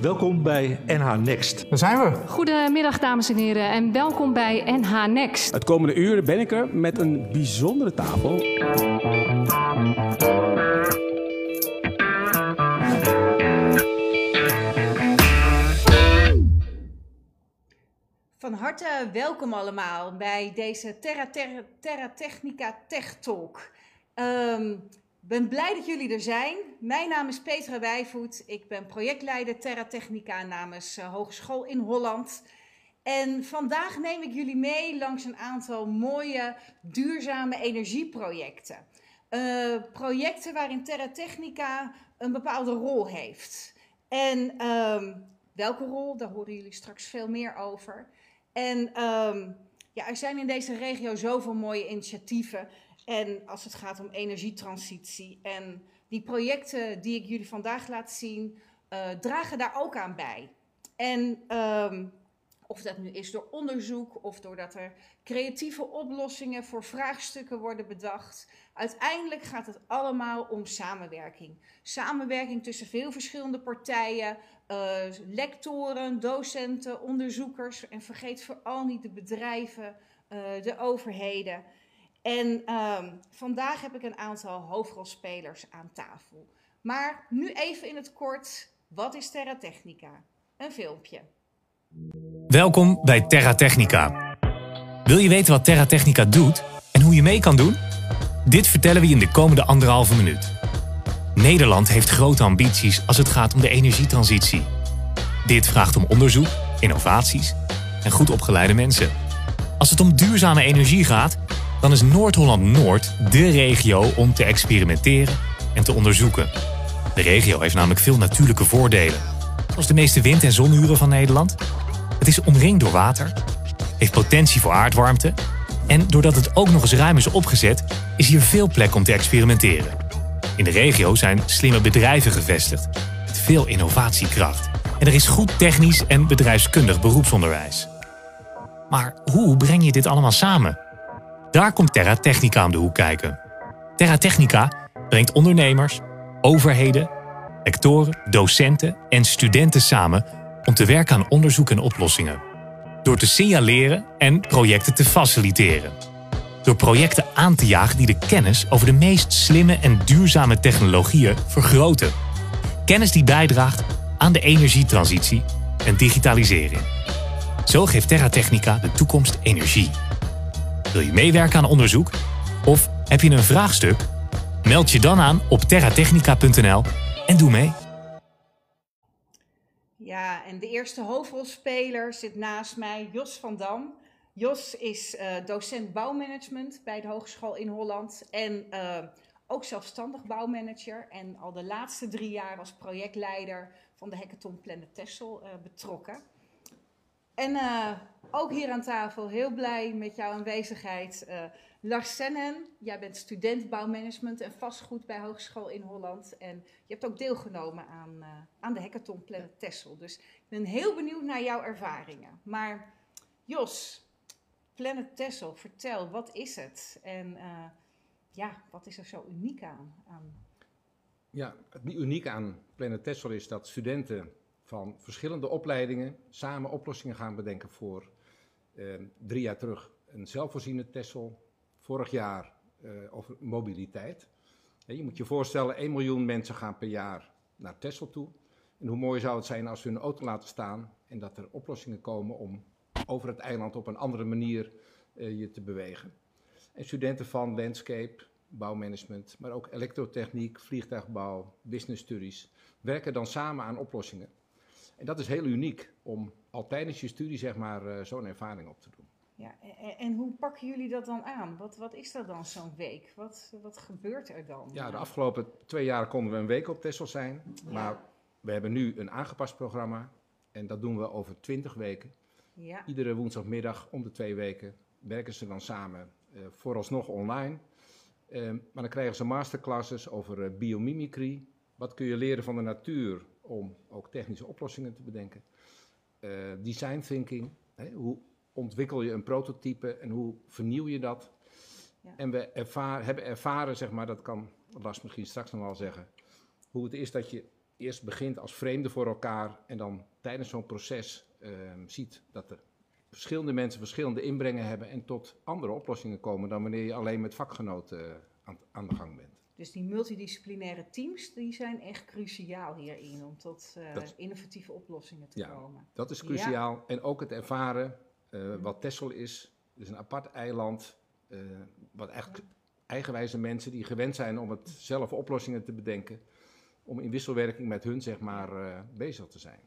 Welkom bij NH Next. Daar zijn we. Goedemiddag dames en heren en welkom bij NH Next. Het komende uur ben ik er met een bijzondere tafel. Van harte welkom allemaal bij deze Terra, Terra, Terra Technica Tech Talk. Ik ben blij dat jullie er zijn. Mijn naam is Petra Wijvoet. Ik ben projectleider Terra Technica namens uh, Hogeschool in Holland. En vandaag neem ik jullie mee langs een aantal mooie duurzame energieprojecten. Uh, projecten waarin Terra Technica een bepaalde rol heeft. En um, welke rol, daar horen jullie straks veel meer over. En um, ja, er zijn in deze regio zoveel mooie initiatieven. En als het gaat om energietransitie. En die projecten die ik jullie vandaag laat zien, uh, dragen daar ook aan bij. En um, of dat nu is door onderzoek of doordat er creatieve oplossingen voor vraagstukken worden bedacht. Uiteindelijk gaat het allemaal om samenwerking. Samenwerking tussen veel verschillende partijen, uh, lectoren, docenten, onderzoekers. En vergeet vooral niet de bedrijven, uh, de overheden. En um, vandaag heb ik een aantal hoofdrolspelers aan tafel. Maar nu even in het kort, wat is Terra Technica? Een filmpje. Welkom bij Terra Technica. Wil je weten wat Terra Technica doet en hoe je mee kan doen? Dit vertellen we je in de komende anderhalve minuut. Nederland heeft grote ambities als het gaat om de energietransitie. Dit vraagt om onderzoek, innovaties en goed opgeleide mensen. Als het om duurzame energie gaat, dan is Noord-Holland-Noord de regio om te experimenteren en te onderzoeken. De regio heeft namelijk veel natuurlijke voordelen, zoals de meeste wind- en zonuren van Nederland. Het is omringd door water, heeft potentie voor aardwarmte en doordat het ook nog eens ruim is opgezet, is hier veel plek om te experimenteren. In de regio zijn slimme bedrijven gevestigd, met veel innovatiekracht. En er is goed technisch en bedrijfskundig beroepsonderwijs. Maar hoe breng je dit allemaal samen? Daar komt Terra Technica om de hoek kijken. Terra Technica brengt ondernemers, overheden, lectoren, docenten en studenten samen om te werken aan onderzoek en oplossingen. Door te signaleren en projecten te faciliteren. Door projecten aan te jagen die de kennis over de meest slimme en duurzame technologieën vergroten. Kennis die bijdraagt aan de energietransitie en digitalisering. Zo geeft Terra Technica de toekomst energie. Wil je meewerken aan onderzoek? Of heb je een vraagstuk? Meld je dan aan op terratechnica.nl en doe mee. Ja, en de eerste hoofdrolspeler zit naast mij, Jos van Dam. Jos is uh, docent bouwmanagement bij de Hogeschool in Holland en uh, ook zelfstandig bouwmanager. En al de laatste drie jaar als projectleider van de Hackathon Planet Tessel uh, betrokken. En ook hier aan tafel heel blij met jouw aanwezigheid. Uh, Lars Sennen, jij bent student bouwmanagement en vastgoed bij Hogeschool in Holland. En je hebt ook deelgenomen aan, uh, aan de Hackathon Planet Tessel. Dus ik ben heel benieuwd naar jouw ervaringen. Maar Jos, Planet Tessel, vertel, wat is het? En ja, wat is er zo uniek aan? aan... Ja, het unieke aan Planet Tessel is dat studenten van verschillende opleidingen samen oplossingen gaan bedenken voor eh, drie jaar terug een zelfvoorzienende Tessel, vorig jaar eh, over mobiliteit. Je moet je voorstellen, 1 miljoen mensen gaan per jaar naar Tessel toe. En hoe mooi zou het zijn als we hun auto laten staan en dat er oplossingen komen om over het eiland op een andere manier uh, je te bewegen. En studenten van landscape, bouwmanagement, maar ook elektrotechniek, vliegtuigbouw, business studies, werken dan samen aan oplossingen. En dat is heel uniek om al tijdens je studie zeg maar uh, zo'n ervaring op te doen. Ja, en, en, hoe pakken jullie dat dan aan? Wat, wat is dat dan zo'n week? Wat, wat gebeurt er dan? Ja, de afgelopen twee jaar konden we een week op Texel zijn. Ja. Maar we hebben nu een aangepast programma. En dat doen we over twintig weken. Ja. Iedere woensdagmiddag om de twee weken werken ze dan samen. Uh, vooralsnog online. Uh, maar dan krijgen ze masterclasses over uh, biomimicry. Wat kun je leren van de natuur om ook technische oplossingen te bedenken. Uh, design thinking, hè, hoe ontwikkel je een prototype en hoe vernieuw je dat? Ja. En we ervaar, hebben ervaren, zeg maar, dat kan Lars misschien straks nog wel zeggen, hoe het is dat je eerst begint als vreemde voor elkaar en dan tijdens zo'n proces ehm, ziet dat er verschillende mensen verschillende inbrengen hebben en tot andere oplossingen komen dan wanneer je alleen met vakgenoten eh, aan, aan de gang bent. Dus die multidisciplinaire teams die zijn echt cruciaal hierin om tot uh, Dat- innovatieve oplossingen te Ja. komen. Dat is cruciaal. En ook het ervaren eh, wat Texel is. Is een apart eiland. eh, wat eigenlijk eigenwijze mensen die gewend zijn om het zelf oplossingen te bedenken. Om in wisselwerking met hun zeg maar eh, bezig te zijn.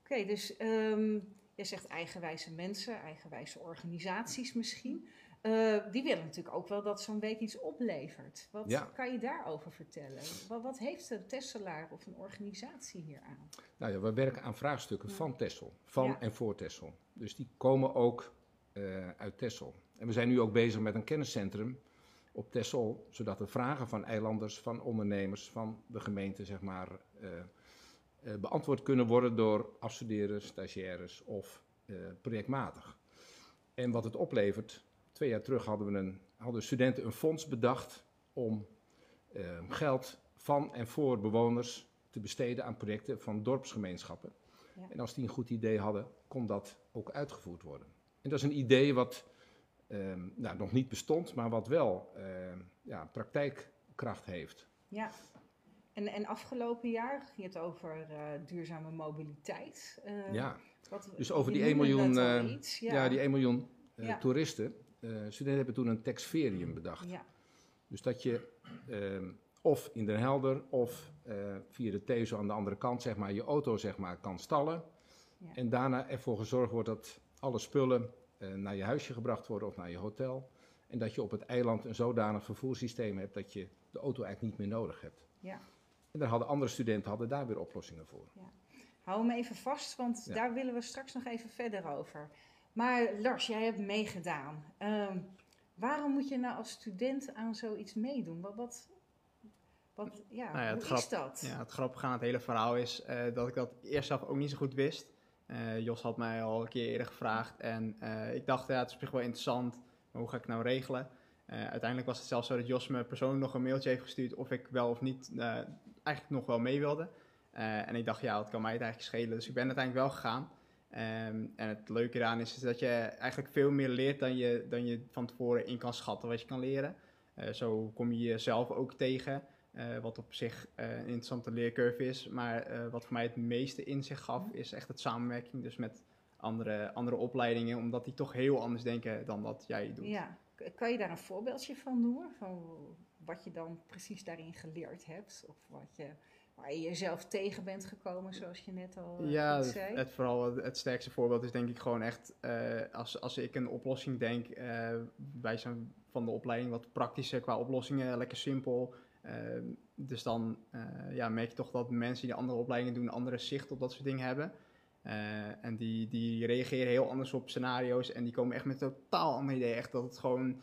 Oké, dus ehm jij zegt eigenwijze mensen, eigenwijze organisaties misschien. Eh, die willen natuurlijk ook wel dat zo'n week iets oplevert. Wat Ja. kan je daarover vertellen? Wat, wat heeft een Tesselaar of een organisatie hier aan? Nou ja, we werken aan vraagstukken Ja. van Texel. Van Ja. en voor Texel. Dus die komen ook eh, uit Texel. En we zijn nu ook bezig met een kenniscentrum op Texel. Zodat de vragen van eilanders, van ondernemers, van de gemeente zeg maar... eh, beantwoord kunnen worden door afstudeerders, stagiaires of projectmatig. En wat het oplevert, twee jaar terug hadden, we een, hadden studenten een fonds bedacht om eh, geld van en voor bewoners te besteden aan projecten van dorpsgemeenschappen. Ja. En als die een goed idee hadden, kon dat ook uitgevoerd worden. En dat is een idee wat ehm, nou, nog niet bestond, maar wat wel ehm, ja, praktijkkracht heeft. Ja. En, en afgelopen jaar ging het over eh, duurzame mobiliteit. Ja. wat- Dus over die 1 noemde miljoen, eh, iets, Ja. die 1 miljoen eh, Ja. toeristen. Eh, studenten hebben toen een taxferium bedacht. Ja. Dus dat je ehm, of in Den Helder of eh, via de Tezo aan de andere kant zeg maar, je auto zeg maar, kan stallen. Ja. En daarna ervoor gezorgd wordt dat alle spullen eh, naar je huisje gebracht worden of naar je hotel. En dat je op het eiland een zodanig vervoerssysteem hebt dat je de auto eigenlijk niet meer nodig hebt. Ja. En daar hadden andere studenten hadden daar weer oplossingen voor. Hou hem even vast, want Ja. daar willen we straks nog even verder over. Maar Lars, jij hebt meegedaan. Ehm, waarom moet je nou als student aan zoiets meedoen? Wat, wat, wat ja, Nou ja, het hoe is grap- dat? Ja, het grappige aan het hele verhaal is eh, dat ik dat eerst zelf ook niet zo goed wist. Eh, Jos had mij al een keer eerder gevraagd en eh, ik dacht, ja, het is op zich wel interessant, maar hoe ga ik het nou regelen? Uiteindelijk was het zelfs zo dat Jos me persoonlijk nog een mailtje heeft gestuurd of ik wel of niet eigenlijk nog wel mee wilde. En ik dacht, ja, wat kan mij het eigenlijk schelen? Dus ik ben uiteindelijk wel gegaan. Ehm, en het leuke eraan is, is dat je eigenlijk veel meer leert dan je, dan je van tevoren in kan schatten wat je kan leren. Eh, zo kom je jezelf ook tegen. Eh, wat op zich eh, een interessante leercurve is. Maar wat voor mij het meeste inzicht gaf, is echt het samenwerking. Dus met andere, andere opleidingen, omdat die toch heel anders denken dan dat jij doet. Ja. Kan je daar een voorbeeldje van noemen? Van wat je dan precies daarin geleerd hebt? Of wat je, waar je jezelf tegen bent gekomen, zoals je net al eh, Ja, het, zei? het vooral het, sterkste voorbeeld is denk ik gewoon echt eh, als, als ik een oplossing denk. eh, wij zijn van de opleiding wat praktischer qua oplossingen, lekker simpel. Dus dan ja, merk je toch dat mensen die andere opleidingen doen een andere zicht op dat soort dingen hebben. En die, die reageren heel anders op scenario's en die komen echt met totaal andere ideeën. Echt dat het gewoon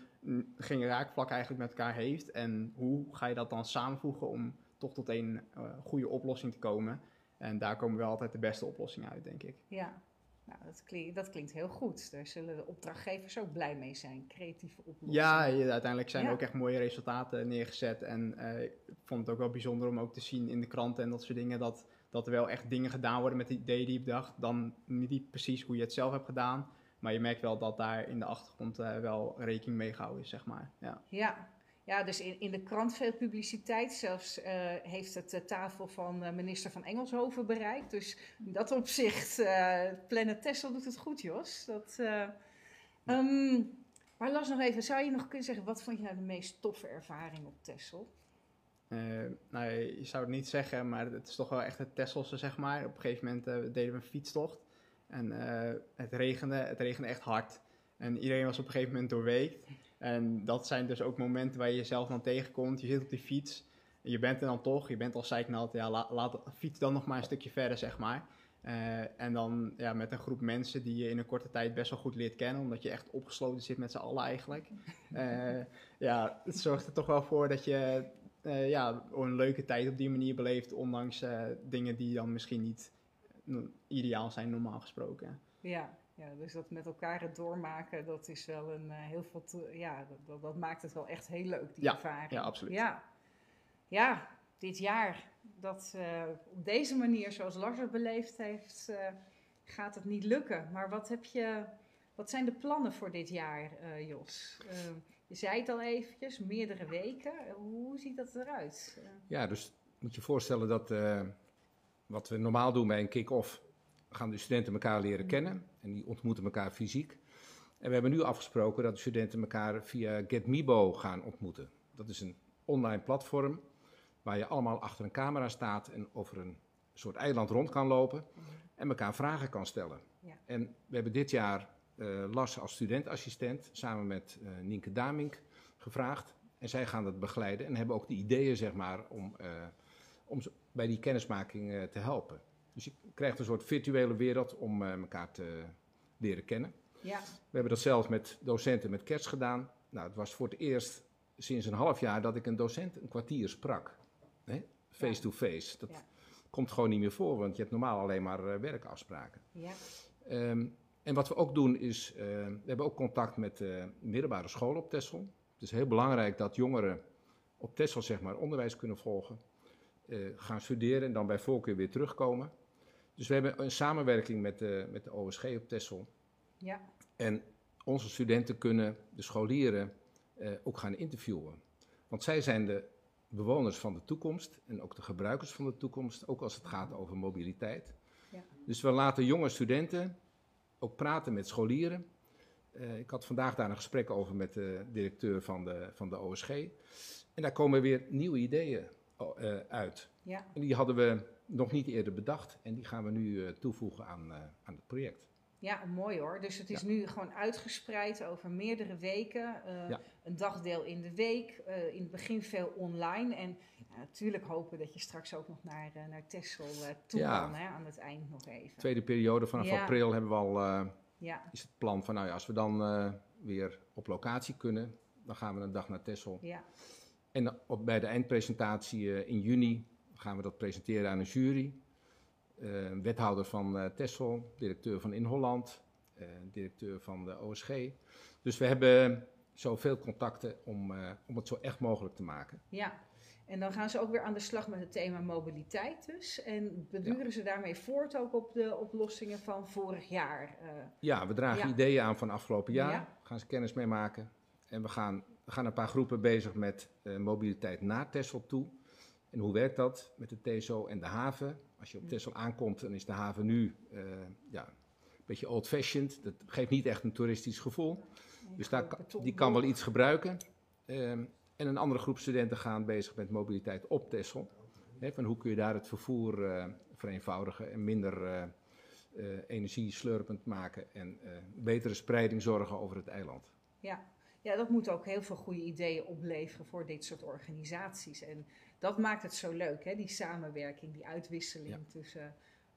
geen raakvlak eigenlijk met elkaar heeft. En hoe ga je dat dan samenvoegen om toch tot een eh, goede oplossing te komen? En daar komen wel altijd de beste oplossingen uit, denk ik. Ja, nou, dat, klinkt, dat klinkt heel goed. Daar zullen de opdrachtgevers ook blij mee zijn. Creatieve oplossingen. Ja, uiteindelijk zijn er Ja. ook echt mooie resultaten neergezet. En eh, ik vond het ook wel bijzonder om ook te zien in de kranten en dat soort dingen. Dat, dat er wel echt dingen gedaan worden met de ideeën die je bedacht. Dan niet precies hoe je het zelf hebt gedaan. Maar je merkt wel dat daar in de achtergrond eh, wel rekening mee gehouden is, zeg maar. Ja. Ja, ja dus in, in de krant veel publiciteit. Zelfs eh, heeft het de tafel van eh, minister van Engelshoven bereikt. Dus in dat opzicht, eh Planet Tesla doet het goed, Jos. Dat, eh, ehm, maar Las nog even, zou je nog kunnen zeggen, wat vond je nou de meest toffe ervaring op? Eh, nou, je zou het niet zeggen, maar het is toch wel echt het Tesselse, zeg maar. Op een gegeven moment deden we een fietstocht. En het regende, het regende echt hard. En iedereen was op een gegeven moment doorweekt. En dat zijn dus ook momenten waar je jezelf dan tegenkomt. Je zit op die fiets, en je bent er dan toch, je bent al zeiknat. Ja, la, laat, fiets dan nog maar een stukje verder, zeg maar. Eh, en dan ja, met een groep mensen die je in een korte tijd best wel goed leert kennen, omdat je echt opgesloten zit met z'n allen eigenlijk. Eh, ja, het zorgt er toch wel voor dat je eh, ja, een leuke tijd op die manier beleeft, ondanks dingen die dan misschien niet ideaal zijn normaal gesproken. Ja, ja, dus dat met elkaar het doormaken, dat is wel een eh, heel veel. te- ja, dat, dat, maakt het wel echt heel leuk, die Ja, ervaring. ja, absoluut. Ja. ja, dit jaar, dat eh, op deze manier, zoals Lars het beleefd heeft, eh, gaat het niet lukken. Maar wat, heb je, wat zijn de plannen voor dit jaar, Jos? Je zei het al eventjes, meerdere weken. Hoe ziet dat eruit? Ja, dus moet je voorstellen dat wat we normaal doen bij een kick-off, gaan de studenten elkaar leren kennen en die ontmoeten elkaar fysiek. En we hebben nu afgesproken dat de studenten elkaar via GetMebo gaan ontmoeten. Dat is een online platform waar je allemaal achter een camera staat en over een soort eiland rond kan lopen en elkaar vragen kan stellen. Ja. En we hebben dit jaar eh Lars als studentassistent samen met eh, Nienke Damink gevraagd. En zij gaan dat begeleiden en hebben ook de ideeën zeg maar, om, eh, om bij die kennismaking te helpen. Dus je krijgt een soort virtuele wereld om eh, elkaar te leren kennen. ja, We hebben dat zelf met docenten met kerst gedaan. Nou, het was voor het eerst sinds een half jaar dat ik een docent een kwartier sprak. Hè? Face to face. Dat Ja. komt gewoon niet meer voor, want je hebt normaal alleen maar eh, werkafspraken. ja, Ehm, en wat we ook doen is, eh, we hebben ook contact met de middelbare scholen op Texel. Het is heel belangrijk dat jongeren op Texel zeg maar onderwijs kunnen volgen, gaan studeren en dan bij voorkeur weer terugkomen. Dus we hebben een samenwerking met de, met de OSG op Texel. ja, En onze studenten kunnen de scholieren eh, ook gaan interviewen. Want zij zijn de bewoners van de toekomst en ook de gebruikers van de toekomst, ook als het gaat over mobiliteit. Ja. Dus we laten jonge studenten ook praten met scholieren. Eh, ik had vandaag daar een gesprek over met de directeur van de, van de OSG. En daar komen weer nieuwe ideeën eh, uit. ja. En die hadden we nog niet eerder bedacht en die gaan we nu eh, toevoegen aan, eh, aan het project. Ja, mooi hoor. Dus het is nu gewoon uitgespreid over meerdere weken. eh, Ja. Een dagdeel in de week. in het begin veel online. En natuurlijk hopen dat je straks ook nog naar, naar Texel toe Ja. kan. Hè, aan het eind nog even. Tweede periode vanaf april hebben we al, Ja, is het plan van, nou ja, als we dan weer op locatie kunnen, dan gaan we een dag naar Texel. ja, En op, bij de eindpresentatie in juni gaan we dat presenteren aan een jury. Eh, wethouder van Texel, directeur van In Holland, eh, directeur van de OSG. Dus we hebben zoveel contacten om, om het zo echt mogelijk te maken. ja. En dan gaan ze ook weer aan de slag met het thema mobiliteit dus. En beduren ze daarmee voort ook op de oplossingen van vorig jaar. Ja, we dragen Ja. ideeën aan van afgelopen jaar. Ja. Gaan ze kennis mee maken. En we gaan, we gaan een paar groepen bezig met mobiliteit naar Texel toe. En hoe werkt dat met de TSO en de haven? Als je op Texel aankomt, dan is de haven nu eh, ja, een beetje old-fashioned. Dat geeft niet echt een toeristisch gevoel. Dus daar, die kan wel iets gebruiken. Ehm, en een andere groep studenten gaan bezig met mobiliteit op Texel. Hè, van hoe kun je daar het vervoer eh, vereenvoudigen en minder eh, energie slurpend maken en betere spreiding zorgen over het eiland. Ja. ja, dat moet ook heel veel goede ideeën opleveren voor dit soort organisaties. En dat maakt het zo leuk, hè? die samenwerking, die uitwisseling Ja. tussen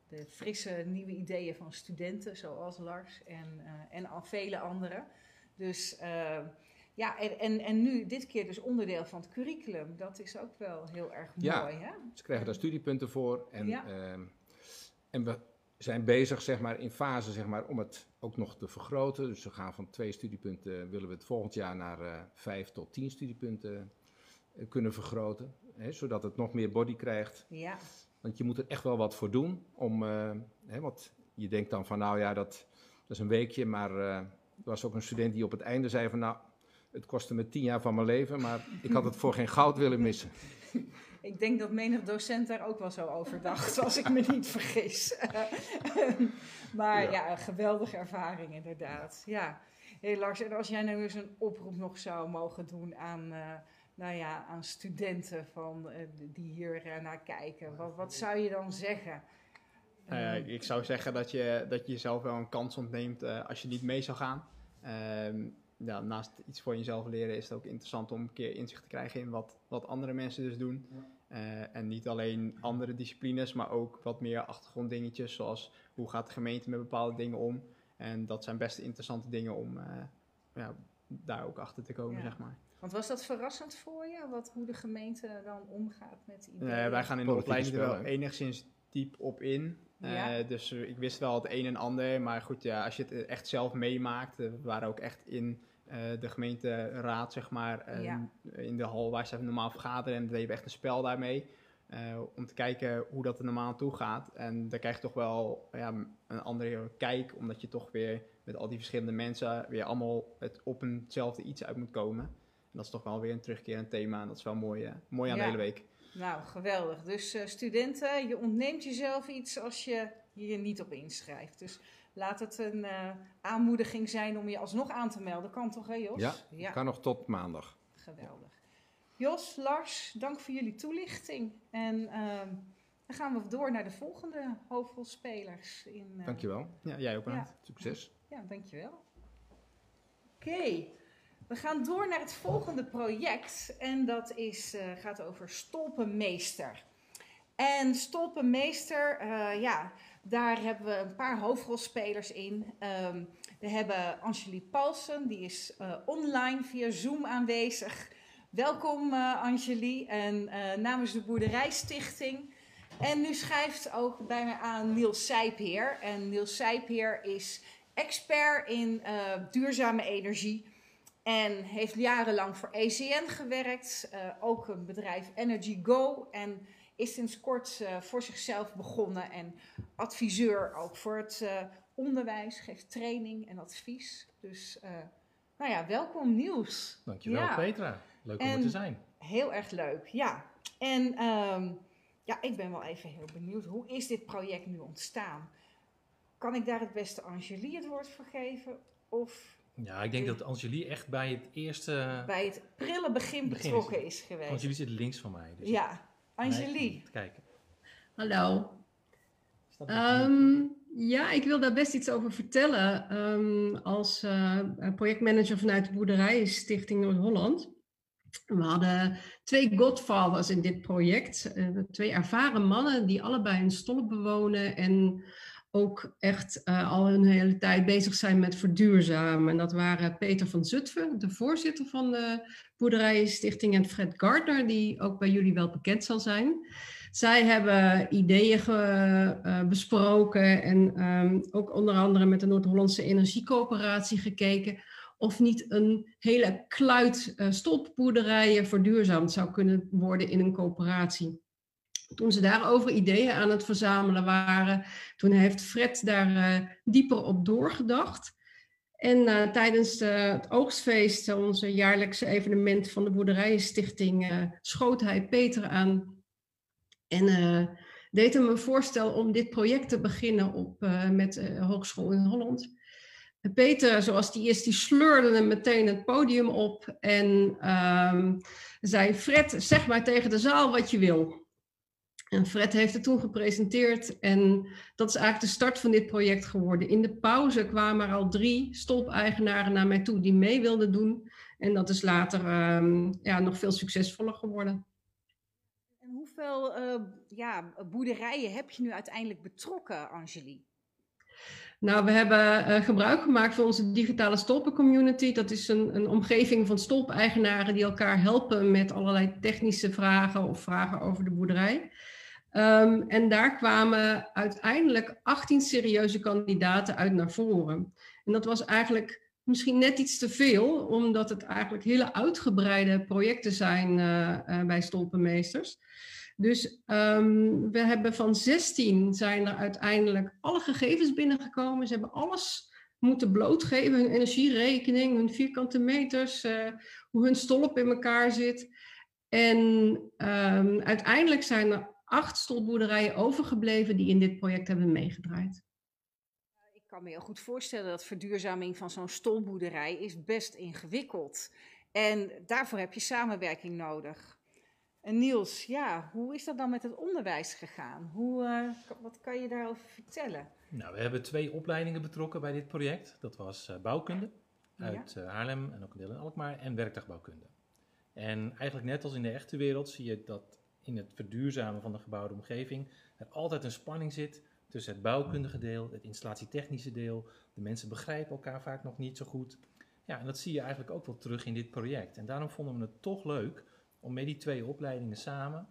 de frisse nieuwe ideeën van studenten, zoals Lars en, eh, en al vele anderen. Dus eh, ja, en, en, en nu dit keer dus onderdeel van het curriculum. Dat is ook wel heel erg Ja. mooi, hè? Ze krijgen daar studiepunten voor en, Ja. ehm, en we zijn bezig zeg maar, in fase zeg maar, om het ook nog te vergroten. Dus we gaan van twee studiepunten, willen we het volgend jaar naar eh, vijf tot tien studiepunten kunnen vergroten. Hè, zodat het nog meer body krijgt. Ja, Want je moet er echt wel wat voor doen. Om, eh, hè, want je denkt dan van, nou ja, dat, dat is een weekje. Maar eh, er was ook een student die op het einde zei van, nou, het kostte me tien jaar van mijn leven. Maar ik had het voor geen goud willen missen. ik denk dat menig docent daar ook wel zo over dacht, als ik me niet vergis. maar Ja. ja. een geweldige ervaring inderdaad. Ja. Hey Lars, en als jij nou eens een oproep nog zou mogen doen aan, eh, nou ja, aan studenten van, eh, die hier eh, naar kijken, wat, wat zou je dan zeggen? Nou ja, Ehm, ik zou zeggen dat je, dat je jezelf wel een kans ontneemt eh, als je niet mee zou gaan. Ehm, ja, naast iets voor jezelf leren is het ook interessant om een keer inzicht te krijgen in wat, wat andere mensen dus doen. Eh, en niet alleen andere disciplines, maar ook wat meer achtergronddingetjes, zoals hoe gaat de gemeente met bepaalde dingen om. En dat zijn best interessante dingen om eh, ja, daar ook achter te komen, Ja. zeg maar. Want was dat verrassend voor je, wat, hoe de gemeente dan omgaat met ideeën? Eh, wij gaan in de Politieke opleiding er wel enigszins diep op in. Eh, dus ik wist wel het een en ander. Maar goed, ja, als je het echt zelf meemaakt. eh, we waren ook echt in eh, de gemeenteraad, zeg maar. Ja. In de hal waar ze normaal vergaderen. En deden we echt een spel daarmee. Eh, om te kijken hoe dat er normaal toe gaat. En daar krijg je toch wel ja, een andere kijk, omdat je toch weer met al die verschillende mensen weer allemaal het op eenzelfde iets uit moet komen. En dat is toch wel weer een terugkerend thema en dat is wel mooi, eh, mooi aan Ja. de hele week. Nou, geweldig. Dus eh, studenten, je ontneemt jezelf iets als je je er niet op inschrijft. Dus laat het een eh, aanmoediging zijn om je alsnog aan te melden. Kan toch, hè Jos? Ja, ja. Kan nog tot maandag. Geweldig. Jos, Lars, dank voor jullie toelichting. En ehm, dan gaan we door naar de volgende hoofdrolspelers. In, eh, Dankjewel. Ja, jij ook bedankt. Succes. Ja, dankjewel. Oké, we gaan door naar het volgende project. En dat is, eh, gaat over Stolpenmeester. En Stolpenmeester, eh, ja, daar hebben we een paar hoofdrolspelers in. Ehm, we hebben Angelique Paulsen, die is online via Zoom aanwezig. Welkom eh Angelique en eh, namens de Boerderijstichting. En nu schrijft ook bij mij aan Niels Sijpeer. En Niels Sijpeer is expert in eh, duurzame energie. En heeft jarenlang voor ECN gewerkt. ook een bedrijf Energy Go. En is sinds kort voor zichzelf begonnen. En adviseur ook voor het onderwijs. Geeft training en advies. Dus nou ja, welkom Niels. Dankjewel Ja. Petra, leuk om En- er te zijn. Heel erg leuk, ja. En ehm, ja, ik ben wel even heel benieuwd. Hoe is dit project nu ontstaan? Kan ik daar het beste Angelique het woord voor geven? Of Ja, ik denk dat Angelie echt bij het eerste... bij het prille begin Begin betrokken is geweest? Angelie zit links van mij. Dus Ja. Nee, te kijken. Hallo. Ehm, ja, ik wil daar best iets over vertellen. Ehm, als eh, projectmanager vanuit de Boerderij Stichting Noord-Holland. We hadden twee godfathers in dit project. Eh, twee ervaren mannen die allebei een stolp bewonen en ook echt eh, al hun hele tijd bezig zijn met verduurzamen. En dat waren Peter van Zutphen, de voorzitter van de Boerderijenstichting, en Fred Gardner, die ook bij jullie wel bekend zal zijn. Zij hebben ideeën ge- eh, besproken en ehm, ook onder andere met de Noord-Hollandse Energiecoöperatie gekeken of niet een hele kluit eh, stolpboerderijen verduurzaamd zou kunnen worden in een coöperatie. Toen ze daarover ideeën aan het verzamelen waren, toen heeft Fred daar eh, dieper op doorgedacht. En eh, tijdens het oogstfeest, onze jaarlijkse evenement van de Boerderijenstichting, schoot hij Peter aan en deed hem een voorstel om dit project te beginnen op, met Hogeschool in Holland. Peter, zoals die is, die sleurde hem meteen het podium op en ehm, zei: Fred, zeg maar tegen de zaal wat je wil. En Fred heeft het toen gepresenteerd en dat is eigenlijk de start van dit project geworden. In de pauze kwamen er al drie stolpeigenaren naar mij toe die mee wilden doen. En dat is later ehm, ja, nog veel succesvoller geworden. En hoeveel eh, ja, boerderijen heb je nu uiteindelijk betrokken, Angelique? Nou, we hebben eh, gebruik gemaakt van onze digitale stolpencommunity. Dat is een, een omgeving van stolpeigenaren die elkaar helpen met allerlei technische vragen of vragen over de boerderij. Ehm, en daar kwamen uiteindelijk 18 serieuze kandidaten uit naar voren. En dat was eigenlijk misschien net iets te veel, omdat het eigenlijk hele uitgebreide projecten zijn eh, eh, bij stolpenmeesters. Dus ehm, we hebben van 16 zijn er uiteindelijk alle gegevens binnengekomen. Ze hebben alles moeten blootgeven, hun energierekening, hun vierkante meters, eh, hoe hun stolp in elkaar zit. En ehm, uiteindelijk zijn er acht stolpboerderijen overgebleven die in dit project hebben meegedraaid. Ik kan me heel goed voorstellen dat verduurzaming van zo'n stolboerderij is best ingewikkeld. En daarvoor heb je samenwerking nodig. En Niels, ja, hoe is dat dan met het onderwijs gegaan? Hoe, eh, wat kan je daarover vertellen? Nou, we hebben twee opleidingen betrokken bij dit project. Dat was eh, bouwkunde uit eh, Haarlem en ook een deel in Alkmaar en werktuigbouwkunde. En eigenlijk net als in de echte wereld zie je dat in het verduurzamen van de gebouwde omgeving er altijd een spanning zit tussen het bouwkundige deel, het installatietechnische deel. De mensen begrijpen elkaar vaak nog niet zo goed. Ja, en dat zie je eigenlijk ook wel terug in dit project. En daarom vonden we het toch leuk om met die twee opleidingen samen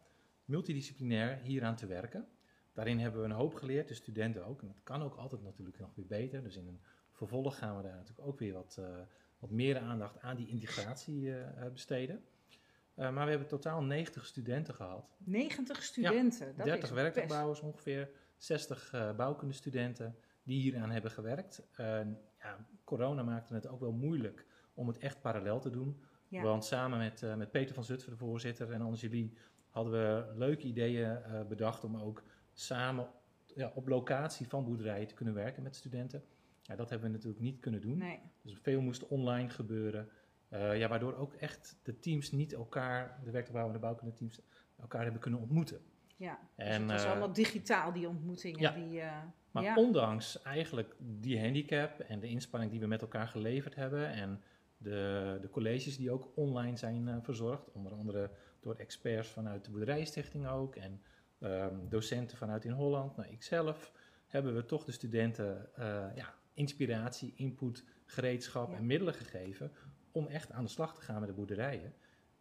multidisciplinair hieraan te werken. Daarin hebben we een hoop geleerd, de studenten ook. En dat kan ook altijd natuurlijk nog weer beter. Dus in een vervolg gaan we daar natuurlijk ook weer wat, eh, wat meer aandacht aan die integratie eh, eh, besteden. maar we hebben totaal 90 studenten gehad. 90 studenten? Ja, 30 werktuigbouwers ongeveer, 60 uh, bouwkundestudenten die hieraan hebben gewerkt. ja, corona maakte het ook wel moeilijk om het echt parallel te doen. Ja. Want samen met, uh, met Peter van Zutphen, de voorzitter, en Angelie hadden we leuke ideeën uh, bedacht om ook samen ja, op locatie van boerderijen te kunnen werken met studenten. Ja, dat hebben we natuurlijk niet kunnen doen. Nee. Dus veel moest online gebeuren. Uh, ja, waardoor ook echt de teams niet elkaar, de werktuigbouw en de bouwkunde teams, elkaar hebben kunnen ontmoeten. Ja, dus en, het was allemaal digitaal, die ontmoetingen. Ja, die, maar ja. ondanks eigenlijk die handicap en de inspanning die we met elkaar geleverd hebben en de, de colleges die ook online zijn uh, verzorgd, onder andere door experts vanuit de Boerderijstichting ook en um, docenten vanuit in Holland, nou ikzelf, hebben we toch de studenten uh, ja, inspiratie, input, gereedschap ja. en middelen gegeven om echt aan de slag te gaan met de boerderijen.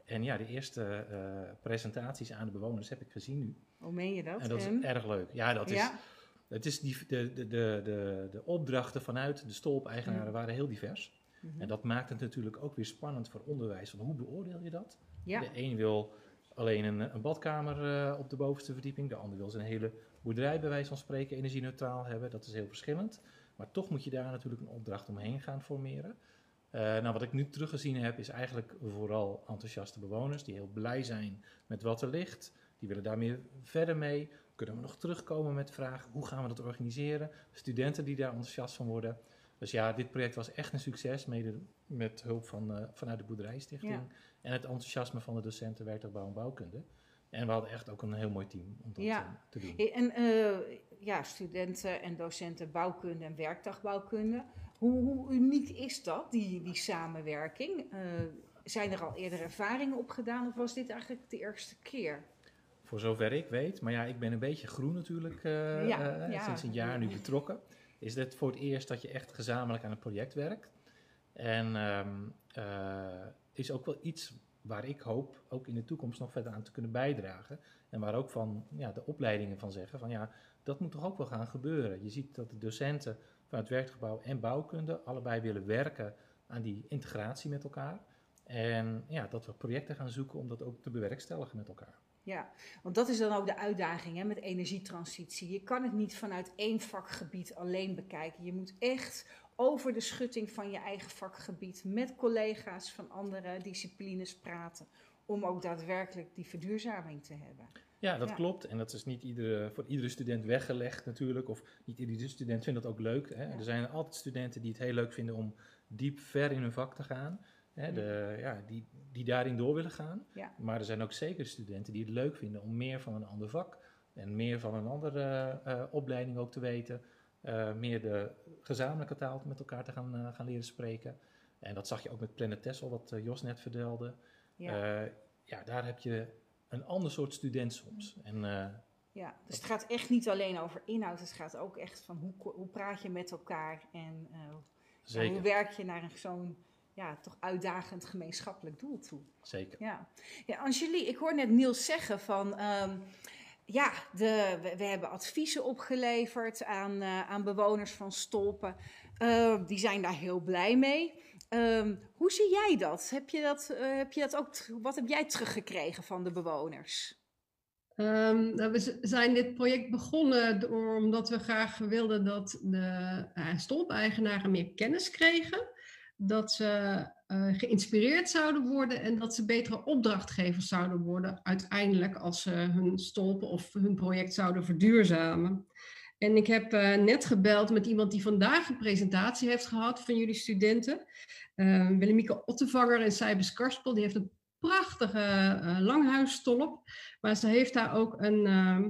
En ja, de eerste uh, presentaties aan de bewoners heb ik gezien nu. Hoe meen je dat? En dat is erg leuk. Ja, dat is... Het is die, de, de, de, de, de opdrachten vanuit de stolp-eigenaren waren heel divers. Mm-hmm. En dat maakt het natuurlijk ook weer spannend voor onderwijs. Want hoe beoordeel je dat? Ja. De een wil alleen een, een badkamer uh, op de bovenste verdieping. De ander wil zijn hele boerderij bij wijze van spreken energie-neutraal hebben. Dat is heel verschillend. Maar toch moet je daar natuurlijk een opdracht omheen gaan formeren. Uh, nou, wat ik nu teruggezien heb, is eigenlijk vooral enthousiaste bewoners die heel blij zijn met wat er ligt. Die willen daar meer verder mee. Kunnen we nog terugkomen met vraag hoe gaan we dat organiseren? Studenten die daar enthousiast van worden. Dus ja, dit project was echt een succes, mede met hulp van, uh, vanuit de Boerderijstichting. Ja. En het enthousiasme van de docenten werktuigbouw en bouwkunde. En we hadden echt ook een heel mooi team om dat ja. uh, te doen. En uh, ja, studenten en docenten bouwkunde en werktuigbouwkunde. Hoe, hoe uniek is dat, die, die samenwerking? zijn er al eerder ervaringen opgedaan of was dit eigenlijk de eerste keer? Voor zover ik weet, maar ja, ik ben een beetje groen natuurlijk ja, ja. sinds een jaar nu betrokken is dit voor het eerst dat je echt gezamenlijk aan een project werkt. En um, uh, is ook wel iets waar ik hoop ook in de toekomst nog verder aan te kunnen bijdragen. En waar ook van ja, de opleidingen van zeggen van ja, dat moet toch ook wel gaan gebeuren. Je ziet dat de docenten van het werkgebouw en bouwkunde allebei willen werken aan die integratie met elkaar. En ja, dat we projecten gaan zoeken om dat ook te bewerkstelligen met elkaar. Ja, want dat is dan ook de uitdaging hè, met energietransitie. Je kan het niet vanuit één vakgebied alleen bekijken. Je moet echt over de schutting van je eigen vakgebied met collega's van andere disciplines praten. Om ook daadwerkelijk die verduurzaming te hebben. Ja, dat ja. klopt. En dat is niet iedere, voor iedere student weggelegd natuurlijk. Of niet iedere student vindt dat ook leuk. Hè. Er zijn altijd studenten die het heel leuk vinden om diep ver in hun vak te gaan. Hè, de, ja, die, die daarin door willen gaan. Ja. Maar er zijn ook zeker studenten die het leuk vinden om meer van een ander vak en meer van een andere uh, opleiding ook te weten. Uh, meer de gezamenlijke taal met elkaar te gaan, uh, gaan leren spreken. En dat zag je ook met Planet Tessel, wat Jos net vertelde. Ja. ja, daar heb je een ander soort student soms. En, ja, dus het gaat echt niet alleen over inhoud, het gaat ook echt van hoe, hoe praat je met elkaar en hoe werk je naar zo'n ja, toch uitdagend gemeenschappelijk doel toe. Zeker. Ja, ja Angelique, ik hoor net Niels zeggen van... Um, ja, de, we, we, hebben adviezen opgeleverd aan, uh, aan bewoners van Stolpen. Uh, die zijn daar heel blij mee. Um, hoe zie jij dat? Heb je dat, uh, heb je dat ook? Wat heb jij teruggekregen van de bewoners? Um, nou, we zijn dit project begonnen door, omdat we graag wilden dat de stolpeigenaren meer kennis kregen dat ze uh, geïnspireerd zouden worden en dat ze betere opdrachtgevers zouden worden uiteindelijk als ze hun stolpen of hun project zouden verduurzamen. En ik heb uh, net gebeld met iemand die vandaag een presentatie heeft gehad van jullie studenten. Uh, Willemieke Ottevanger en Cybers Karspel, die heeft een prachtige langhuisstolp. Maar ze heeft daar ook een ehm,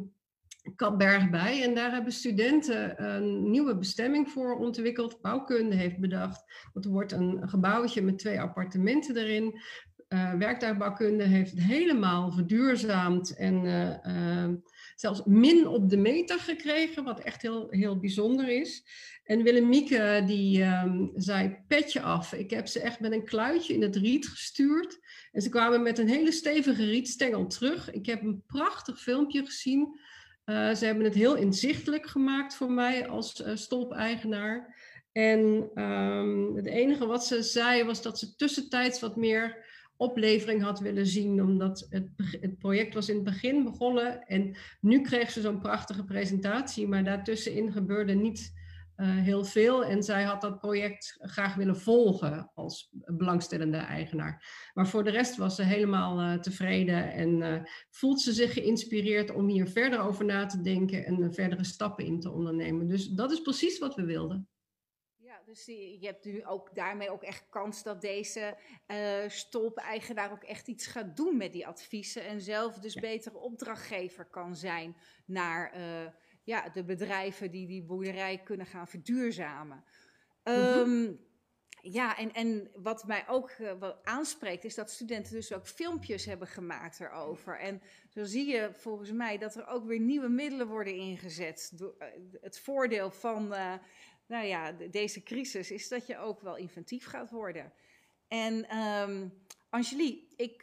Katberg bij. En daar hebben studenten een nieuwe bestemming voor ontwikkeld. Bouwkunde heeft bedacht. Dat wordt een gebouwtje met twee appartementen erin. Uh, werktuigbouwkunde heeft het helemaal verduurzaamd en uh, uh, zelfs min op de meter gekregen, wat echt heel, heel bijzonder is. En Willemieke die um, zei petje af. Ik heb ze echt met een kluitje in het riet gestuurd. En ze kwamen met een hele stevige rietstengel terug. Ik heb een prachtig filmpje gezien uh, ze hebben het heel inzichtelijk gemaakt voor mij als uh, stolpeigenaar. En um, het enige wat ze zei was dat ze tussentijds wat meer oplevering had willen zien, omdat het, het project was in het begin begonnen en nu kreeg ze zo'n prachtige presentatie, maar daartussenin gebeurde niet uh, heel veel. En zij had dat project graag willen volgen als belangstellende eigenaar. Maar voor de rest was ze helemaal uh, tevreden en uh, voelt ze zich geïnspireerd om hier verder over na te denken en verdere stappen in te ondernemen. Dus dat is precies wat we wilden. Ja, dus je hebt nu ook daarmee ook echt kans dat deze stolp-eigenaar ook echt iets gaat doen met die adviezen en zelf dus ja. betere opdrachtgever kan zijn naar ja, de bedrijven die die boerderij kunnen gaan verduurzamen. Mm -hmm. um, ja, en, en wat mij ook uh, wat aanspreekt, is dat studenten dus ook filmpjes hebben gemaakt erover. En zo zie je volgens mij dat er ook weer nieuwe middelen worden ingezet. Door, uh, het voordeel van uh, nou ja, de, deze crisis is dat je ook wel inventief gaat worden. En um, Angelique, ik,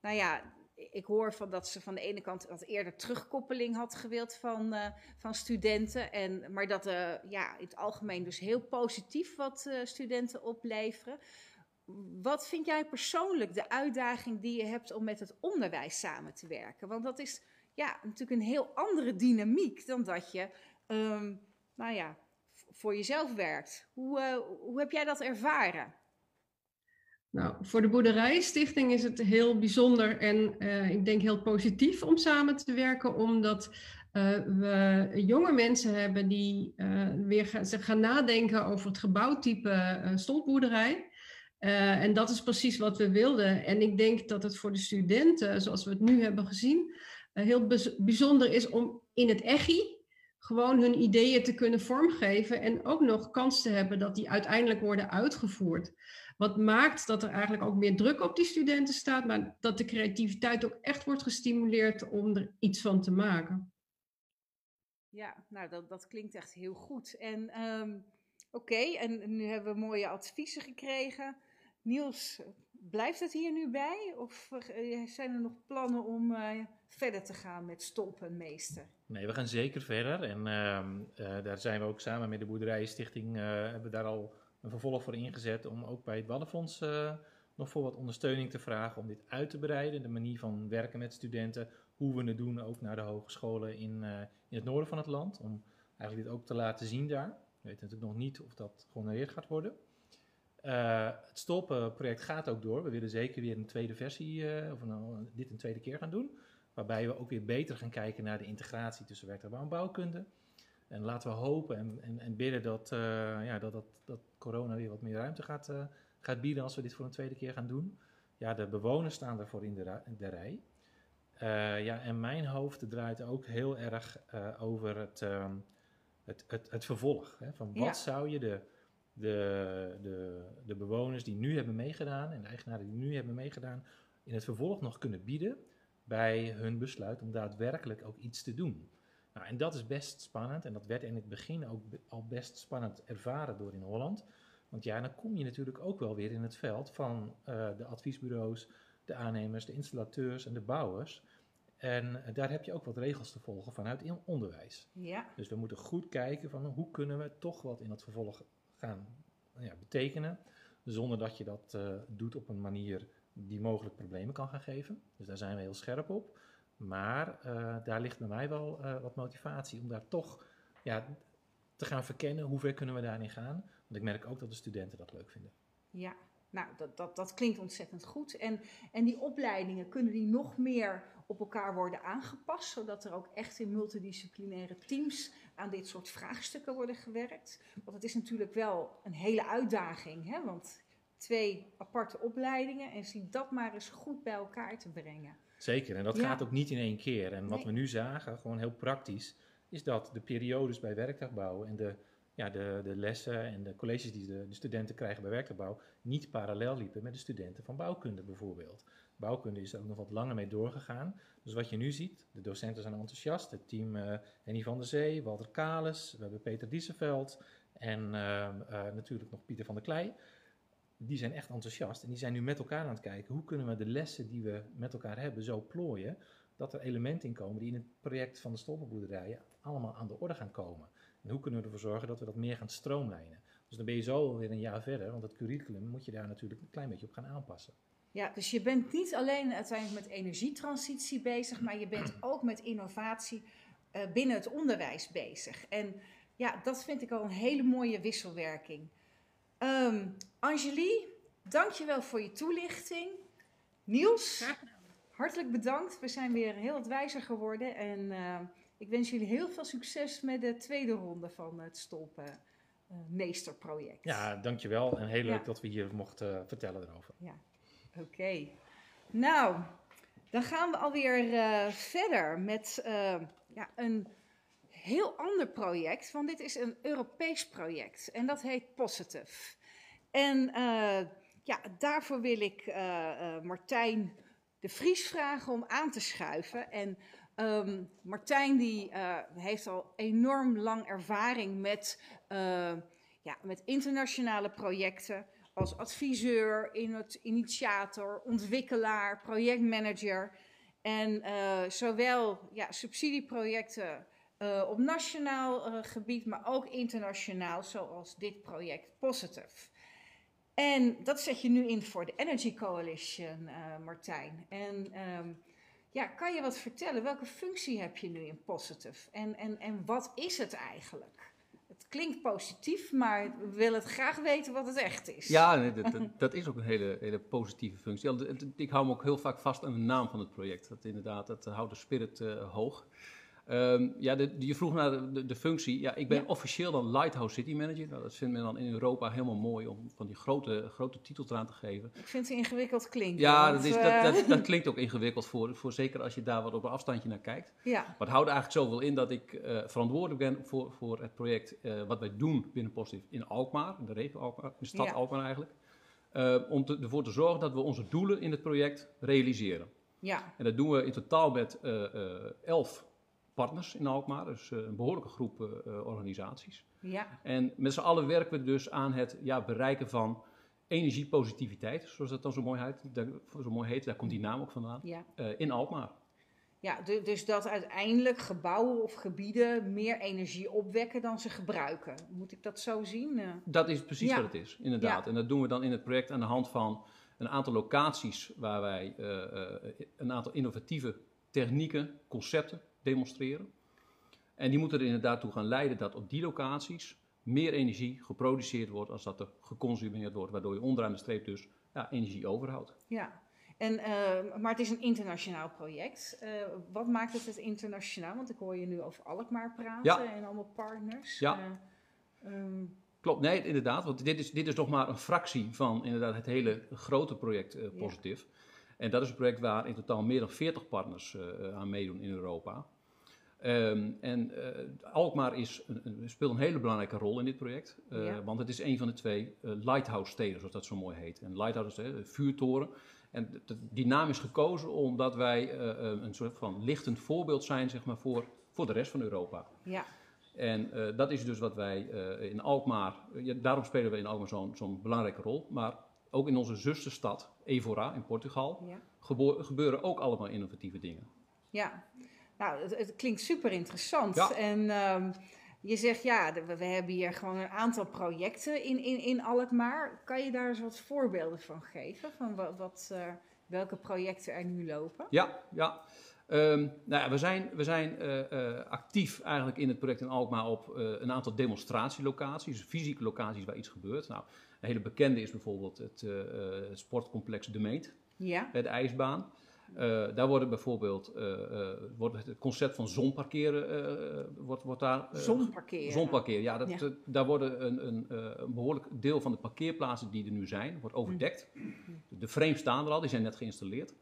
nou ja, ik hoor van dat ze van de ene kant wat eerder terugkoppeling had gewild van, uh, van studenten. En, maar dat uh, ja, in het algemeen dus heel positief wat uh, studenten opleveren. Wat vind jij persoonlijk de uitdaging die je hebt om met het onderwijs samen te werken? Want dat is ja, natuurlijk een heel andere dynamiek dan dat je um, nou ja, voor jezelf werkt. Hoe, hoe heb jij dat ervaren? Nou, voor de Boerderijstichting is het heel bijzonder en uh, ik denk heel positief om samen te werken, omdat uh, we jonge mensen hebben die uh, weer gaan, zich gaan nadenken over het gebouwtype stolpboerderij. en dat is precies wat we wilden. En ik denk dat het voor de studenten, zoals we het nu hebben gezien, heel bijzonder is om in het EGI gewoon hun ideeën te kunnen vormgeven en ook nog kans te hebben dat die uiteindelijk worden uitgevoerd. Wat maakt dat er eigenlijk ook meer druk op die studenten staat, maar dat de creativiteit ook echt wordt gestimuleerd om er iets van te maken. Ja, nou dat, dat klinkt echt heel goed. En um, oké, okay, en nu hebben we mooie adviezen gekregen. Niels, blijft het hier nu bij? Of uh, zijn er nog plannen om uh, verder te gaan met stoppen, meester? Nee, we gaan zeker verder. En uh, uh, daar zijn we ook samen met de Boerderijenstichting, hebben we daar al een vervolg voor ingezet om ook bij het Waddenfonds uh, nog voor wat ondersteuning te vragen om dit uit te breiden. De manier van werken met studenten, hoe we het doen ook naar de hogescholen in, uh, in het noorden van het land. Om eigenlijk dit ook te laten zien daar. We weten natuurlijk nog niet of dat gehonoreerd gaat worden. Uh, het stolpenproject gaat ook door. We willen zeker weer een tweede versie, of dit een tweede keer gaan doen. Waarbij we ook weer beter gaan kijken naar de integratie tussen werktuigbouw en bouwkunde. En laten we hopen en, en, en bidden dat, ja, dat, dat, dat corona weer wat meer ruimte gaat, uh, gaat bieden als we dit voor een tweede keer gaan doen. Ja, de bewoners staan daarvoor in de, de rij. Uh, ja, en mijn hoofd draait ook heel erg over het, um, het, het, het vervolg. Hè, van wat ja. zou je de, de, de, de bewoners die nu hebben meegedaan en de eigenaren die nu hebben meegedaan, in het vervolg nog kunnen bieden bij hun besluit om daadwerkelijk ook iets te doen. Nou, en dat is best spannend en dat werd in het begin ook al best spannend ervaren door in Holland. Want ja, dan kom je natuurlijk ook wel weer in het veld van uh, de adviesbureaus, de aannemers, de installateurs en de bouwers. En uh, daar heb je ook wat regels te volgen vanuit onderwijs. Ja. Dus we moeten goed kijken van hoe kunnen we toch wat in het vervolg gaan ja, betekenen, zonder dat je dat uh, doet op een manier die mogelijk problemen kan gaan geven. Dus daar zijn we heel scherp op. Maar uh, daar ligt bij mij wel uh, wat motivatie om daar toch ja, te gaan verkennen hoe ver kunnen we daarin gaan. Want ik merk ook dat de studenten dat leuk vinden. Ja, nou dat, dat, dat klinkt ontzettend goed. En, en die opleidingen, kunnen die nog meer op elkaar worden aangepast, zodat er ook echt in multidisciplinaire teams aan dit soort vraagstukken worden gewerkt? Want het is natuurlijk wel een hele uitdaging, hè? want twee aparte opleidingen en zie dat maar eens goed bij elkaar te brengen. Zeker, en dat ja. gaat ook niet in één keer. En wat nee. we nu zagen, gewoon heel praktisch, is dat de periodes bij werktuigbouw en de, ja, de, de lessen en de colleges die de, de studenten krijgen bij werktuigbouw niet parallel liepen met de studenten van bouwkunde bijvoorbeeld. Bouwkunde is er ook nog wat langer mee doorgegaan. Dus wat je nu ziet, de docenten zijn enthousiast. Het team uh, Henny van der Zee, Walter Kales, we hebben Peter Diessenveld en uh, uh, natuurlijk nog Pieter van der Klei die zijn echt enthousiast en die zijn nu met elkaar aan het kijken hoe kunnen we de lessen die we met elkaar hebben zo plooien dat er elementen in komen die in het project van de stolpenboerderijen allemaal aan de orde gaan komen. En hoe kunnen we ervoor zorgen dat we dat meer gaan stroomlijnen. Dus dan ben je zo weer een jaar verder, want het curriculum moet je daar natuurlijk een klein beetje op gaan aanpassen. Ja, dus je bent niet alleen uiteindelijk met energietransitie bezig, maar je bent ook met innovatie uh, binnen het onderwijs bezig. En ja, dat vind ik al een hele mooie wisselwerking. Um, Angelique, dankjewel voor je toelichting. Niels, hartelijk bedankt. We zijn weer heel wat wijzer geworden. En uh, ik wens jullie heel veel succes met de tweede ronde van het Stolpen uh, Meesterproject. Ja, dankjewel. En heel leuk ja. dat we hier mochten vertellen erover. Ja, oké. Okay. Nou, dan gaan we alweer uh, verder met ja, een heel ander project. Want dit is een Europees project en dat heet Positive. En ja, daarvoor wil ik Martijn de Vries vragen om aan te schuiven. En um, Martijn die, heeft al enorm lang ervaring met, ja, met internationale projecten. Als adviseur, in het initiator, ontwikkelaar, projectmanager. En zowel ja, subsidieprojecten op nationaal gebied, maar ook internationaal, zoals dit project Positive. En dat zet je nu in voor de Energy Coalition, uh, Martijn. En um, ja, kan je wat vertellen? Welke functie heb je nu in Positive? En, en, en wat is het eigenlijk? Het klinkt positief, maar we willen het graag weten wat het echt is. Ja, dat, dat, dat, is ook een hele, hele positieve functie. Ik hou me ook heel vaak vast aan de naam van het project. Dat inderdaad, dat houdt de spirit hoog. Um, ja, de, je vroeg naar de, de, de, functie. Ja, ik ben ja. officieel dan Lighthouse City Manager. Nou, dat vindt men dan in Europa helemaal mooi om van die grote, grote titels eraan te geven. Ik vind het ingewikkeld klinken. Ja, want, dat, is, uh... dat, dat, klinkt ook ingewikkeld voor, voor zeker als je daar wat op een afstandje naar kijkt. Ja. Maar het houdt eigenlijk zoveel in dat ik uh, verantwoordelijk ben voor, voor het project uh, wat wij doen binnen Positive in Alkmaar, in de regio Alkmaar, de stad ja. Alkmaar eigenlijk. om te, ervoor te zorgen dat we onze doelen in het project realiseren. Ja. En dat doen we in totaal met elf partners in Alkmaar, dus uh, een behoorlijke groep uh, organisaties. Ja. En met z'n allen werken we dus aan het ja, bereiken van energiepositiviteit, zoals dat dan zo mooi heet. Daar, zo mooi heet daar komt die naam ook vandaan, ja. in Alkmaar. Ja, dus dat uiteindelijk gebouwen of gebieden meer energie opwekken dan ze gebruiken. Moet ik dat zo zien? Dat is precies ja. wat het is, inderdaad. En dat doen we dan in het project aan de hand van een aantal locaties waar wij een aantal innovatieve technieken, concepten demonstreren. En die moeten er inderdaad toe gaan leiden dat op die locaties meer energie geproduceerd wordt als dat er geconsumeerd wordt, waardoor je onderaan de streep dus ja, energie overhoudt. Ja, en, uh, maar het is een internationaal project. Uh, wat maakt het het internationaal? Want ik hoor je nu over Alkmaar praten ja. en allemaal partners. Ja. Uh, um... Klopt, nee, inderdaad. Want dit is, dit is nog maar een fractie van inderdaad het hele grote project Positief. Ja. En dat is een project waar in totaal meer dan 40 partners uh, aan meedoen in Europa. Um, en uh, Alkmaar is speelt een hele belangrijke rol in dit project. Uh, ja. Want het is een van de twee lighthouse-steden, zoals dat zo mooi heet. En lighthouse is een vuurtoren. En die naam is gekozen omdat wij een soort van lichtend voorbeeld zijn zeg maar, voor, voor de rest van Europa. Ja. En dat is dus wat wij in Alkmaar, ja, daarom spelen we in Alkmaar zo'n zo'n belangrijke rol. Maar ook in onze zusterstad Evora in Portugal ja. gebeuren ook allemaal innovatieve dingen. Ja, nou, het, het klinkt super interessant. Ja. En um, je zegt ja, we, we, hebben hier gewoon een aantal projecten in, in, in Alkmaar. Kan je daar eens wat voorbeelden van geven? Van wat, wat uh, welke projecten er nu lopen? Ja, ja. Um, nou ja, we zijn, we zijn uh, uh, actief eigenlijk in het project in Alkmaar op uh, een aantal demonstratielocaties, fysieke locaties waar iets gebeurt. Nou, een hele bekende is bijvoorbeeld het, het sportcomplex De Meet, ja. de ijsbaan. daar worden bijvoorbeeld wordt het concept van zonparkeren wordt, wordt daar. zonparkeren. Zonparkeren, ja, dat, ja. daar worden een, een, een, behoorlijk deel van de parkeerplaatsen die er nu zijn, wordt overdekt. Mm. De frames staan er al, die zijn net geïnstalleerd.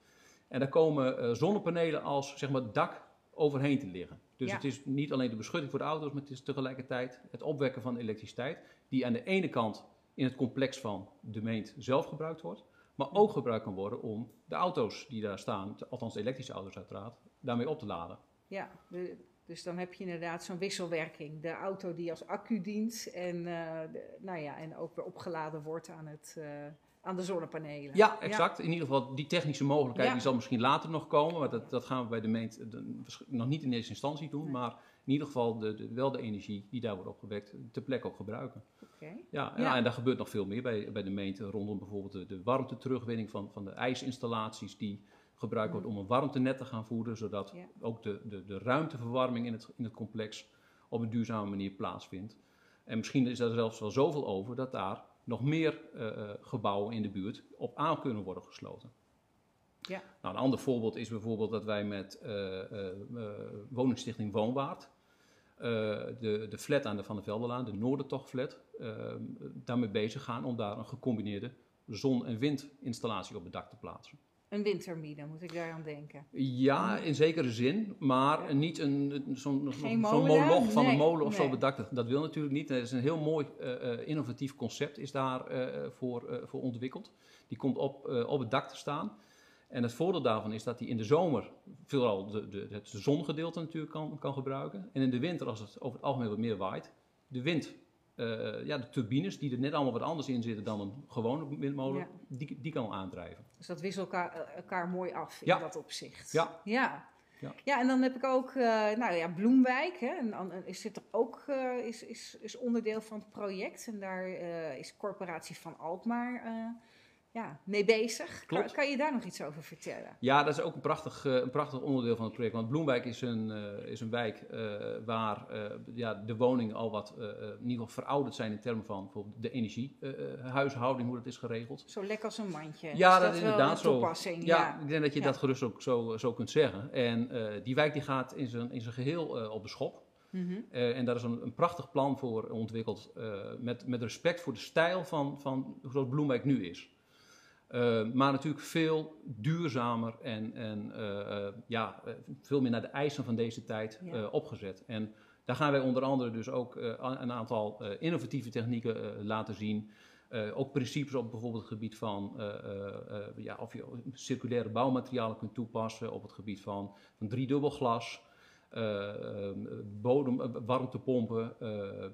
En daar komen zonnepanelen als zeg maar, dak overheen te liggen. Dus ja. het is niet alleen de beschutting voor de auto's, maar het is tegelijkertijd het opwekken van elektriciteit. Die aan de ene kant in het complex van de meent zelf gebruikt wordt. Maar ook gebruikt kan worden om de auto's die daar staan, althans de elektrische auto's uiteraard, daarmee op te laden. Ja, dus dan heb je inderdaad zo'n wisselwerking. De auto die als accu dient en, uh, de, nou ja, en ook weer opgeladen wordt aan het, uh, aan de zonnepanelen. Ja, exact. In ieder geval, die technische mogelijkheid Ja. die zal misschien later nog komen. Maar dat, dat gaan we bij de meent eh, nog niet in eerste instantie doen. Maar in ieder geval de, de, wel de energie die daar wordt opgewekt, ter plekke ook gebruiken. Ja, ja. Ja. en daar gebeurt nog veel meer bij, bij de meente rondom bijvoorbeeld de, de warmteterugwinning van, van de ijsinstallaties die gebruikt wordt om een warmtenet te gaan voeden, zodat Ja. ook de, de, de ruimteverwarming in het, in het complex op een duurzame manier plaatsvindt. En misschien is daar zelfs wel zoveel over dat daar nog meer eh, eh, gebouwen in de buurt op aan kunnen worden gesloten. Ja. Nou, een ander voorbeeld is bijvoorbeeld dat wij met eh, eh, eh, woningstichting Woonwaard eh, de, de flat aan de Van der Velderlaan, de Noordertochtflat, eh, daarmee bezig gaan om daar een gecombineerde zon- en windinstallatie op het dak te plaatsen. Een windturbine, moet ik daaraan denken. Ja, in zekere zin, maar niet een, zo'n moloch van Nee, een molen of zo nee. op het dak. Dat, dat wil natuurlijk niet. Het is een heel mooi eh, eh, innovatief concept is daar eh, voor, eh, voor ontwikkeld. Die komt op, eh, op het dak te staan. En het voordeel daarvan is dat hij in de zomer vooral de, de, het zongedeelte natuurlijk kan, kan gebruiken. En in de winter, als het over het algemeen wat meer waait, de wind, eh, ja, de turbines die er net allemaal wat anders in zitten dan een gewone windmolen, Ja. die, die kan aandrijven. Dus dat wisselt elkaar, eh, elkaar mooi af in Ja. dat opzicht. Ja. Ja. Ja. Ja, en dan heb ik ook, eh, nou ja, Bloemwijk. Hè, en dan is dit er ook is, is, is onderdeel van het project. En daar eh, is Corporatie van Alkmaar ja, mee bezig. Kan, Klopt. kan je daar nog iets over vertellen? Ja, dat is ook een prachtig, eh, een prachtig onderdeel van het project. Want Bloemwijk is een, eh, is een wijk eh, waar ja, de woningen al wat in ieder geval verouderd zijn in termen van bijvoorbeeld de energiehuishouding, hoe dat is geregeld. Zo lekker als een mandje. Ja, is dat is inderdaad een zo. Ja, Ja. ik denk dat je Ja. dat gerust ook zo, zo kunt zeggen. En die wijk die gaat in zijn, in zijn geheel eh, op de schop. Mhm. En daar is een, een prachtig plan voor ontwikkeld met, met respect voor de stijl van, van zoals Bloemwijk nu is. Eh, maar natuurlijk veel duurzamer en, en eh, eh, ja, veel meer naar de eisen van deze tijd Ja. opgezet. En daar gaan wij onder andere dus ook een aantal innovatieve technieken laten zien. Ook principes op bijvoorbeeld het gebied van ja, of je circulaire bouwmaterialen kunt toepassen, op het gebied van, van driedubbel glas, eh, eh, bodem, warmtepompen, eh, eh,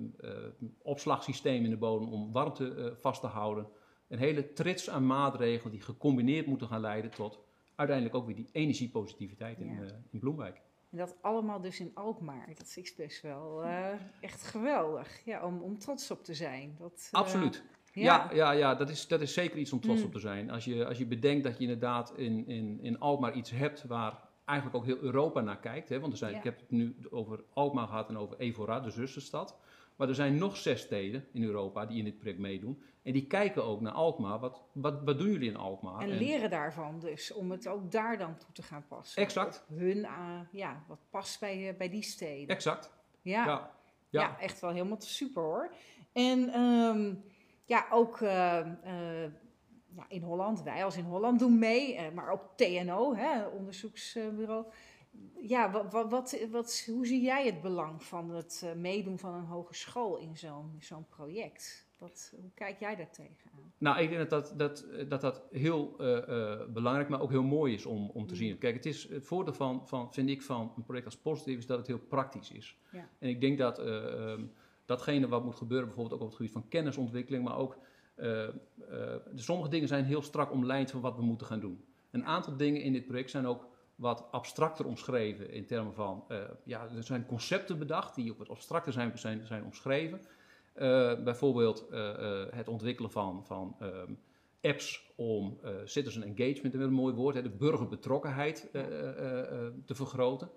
opslagsysteem in de bodem om warmte vast te houden. Een hele trits aan maatregelen die gecombineerd moeten gaan leiden tot uiteindelijk ook weer die energiepositiviteit in, Ja. eh, in Bloemwijk. En dat allemaal dus in Alkmaar. Dat is best wel eh, echt geweldig. Ja, om, om trots op te zijn. Dat, eh, Absoluut. ja. Ja, ja, ja, dat, is, dat is zeker iets om trots Mm. op te zijn. Als je, als je bedenkt dat je inderdaad in, in, in Alkmaar iets hebt waar eigenlijk ook heel Europa naar kijkt. Hè? Want er zijn, Ja. ik heb het nu over Alkmaar gehad en over Evora, de zusterstad. Maar er zijn nog zes steden in Europa die in dit project meedoen. En die kijken ook naar Alkmaar. Wat, wat, wat doen jullie in Alkmaar? En leren daarvan dus, om het ook daar dan toe te gaan passen. Exact. Op hun, eh, ja, wat past bij, eh, bij die steden. Exact. Ja. Ja. Ja. Ja. echt wel helemaal super hoor. En ehm, ja, ook eh, in Holland, wij als in Holland doen mee, maar ook TNO, hè, onderzoeksbureau. Ja, wat, wat, wat, wat, hoe zie jij het belang van het meedoen van een hogeschool in zo'n zo'n project? Wat, hoe kijk jij daar tegenaan? Nou, ik denk dat dat, dat, dat, dat heel eh, eh, belangrijk, maar ook heel mooi is om, om te Mm. zien. Kijk, het, is, het voordeel van, van, vind ik, van een project als positief is dat het heel praktisch is. Ja. En ik denk dat eh, ehm, datgene wat moet gebeuren, bijvoorbeeld ook op het gebied van kennisontwikkeling, maar ook eh, eh, sommige dingen zijn heel strak omlijnd van wat we moeten gaan doen. Een aantal dingen in dit project zijn ook wat abstracter omschreven in termen van, eh, ja, er zijn concepten bedacht die op het abstracte zijn, zijn, zijn omschreven. Eh, bijvoorbeeld eh, eh, het ontwikkelen van, van ehm, apps om citizen engagement, een mooi woord, hè, de burgerbetrokkenheid te vergroten.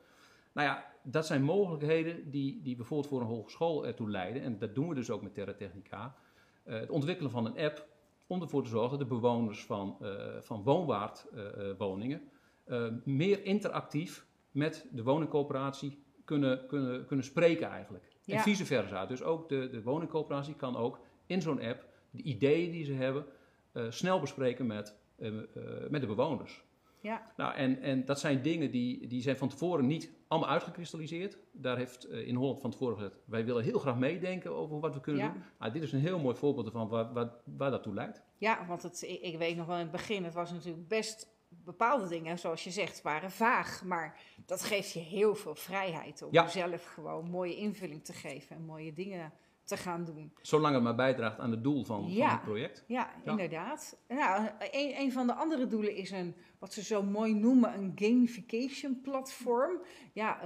Nou ja, dat zijn mogelijkheden die, die bijvoorbeeld voor een hogeschool ertoe leiden. En dat doen we dus ook met Terra Technica. Het ontwikkelen van een app om ervoor te zorgen dat de bewoners van, van woonwaardwoningen eh, meer interactief met de woningcoöperatie kunnen, kunnen, kunnen spreken eigenlijk. En Ja. vice versa. Dus ook de, de woningcoöperatie kan ook in zo'n app de ideeën die ze hebben eh, snel bespreken met, eh, eh, met de bewoners. Ja, Nou, en, en dat zijn dingen die, die zijn van tevoren niet allemaal uitgekristalliseerd. Daar heeft in Holland van tevoren gezegd, wij willen heel graag meedenken over wat we kunnen Ja. doen. Nou, dit is een heel mooi voorbeeld ervan waar, waar, waar dat toe leidt. ja want het, ik, ik weet nog wel in het begin, het was natuurlijk best bepaalde dingen, zoals je zegt, waren vaag. Maar dat geeft je heel veel vrijheid om Ja. zelf gewoon mooie invulling te geven en mooie dingen te gaan doen. Zolang het maar bijdraagt aan het doel van, Ja. van het project. Ja, Ja. inderdaad. Nou, een, een van de andere doelen is een, wat ze zo mooi noemen, een gamification platform. Ja,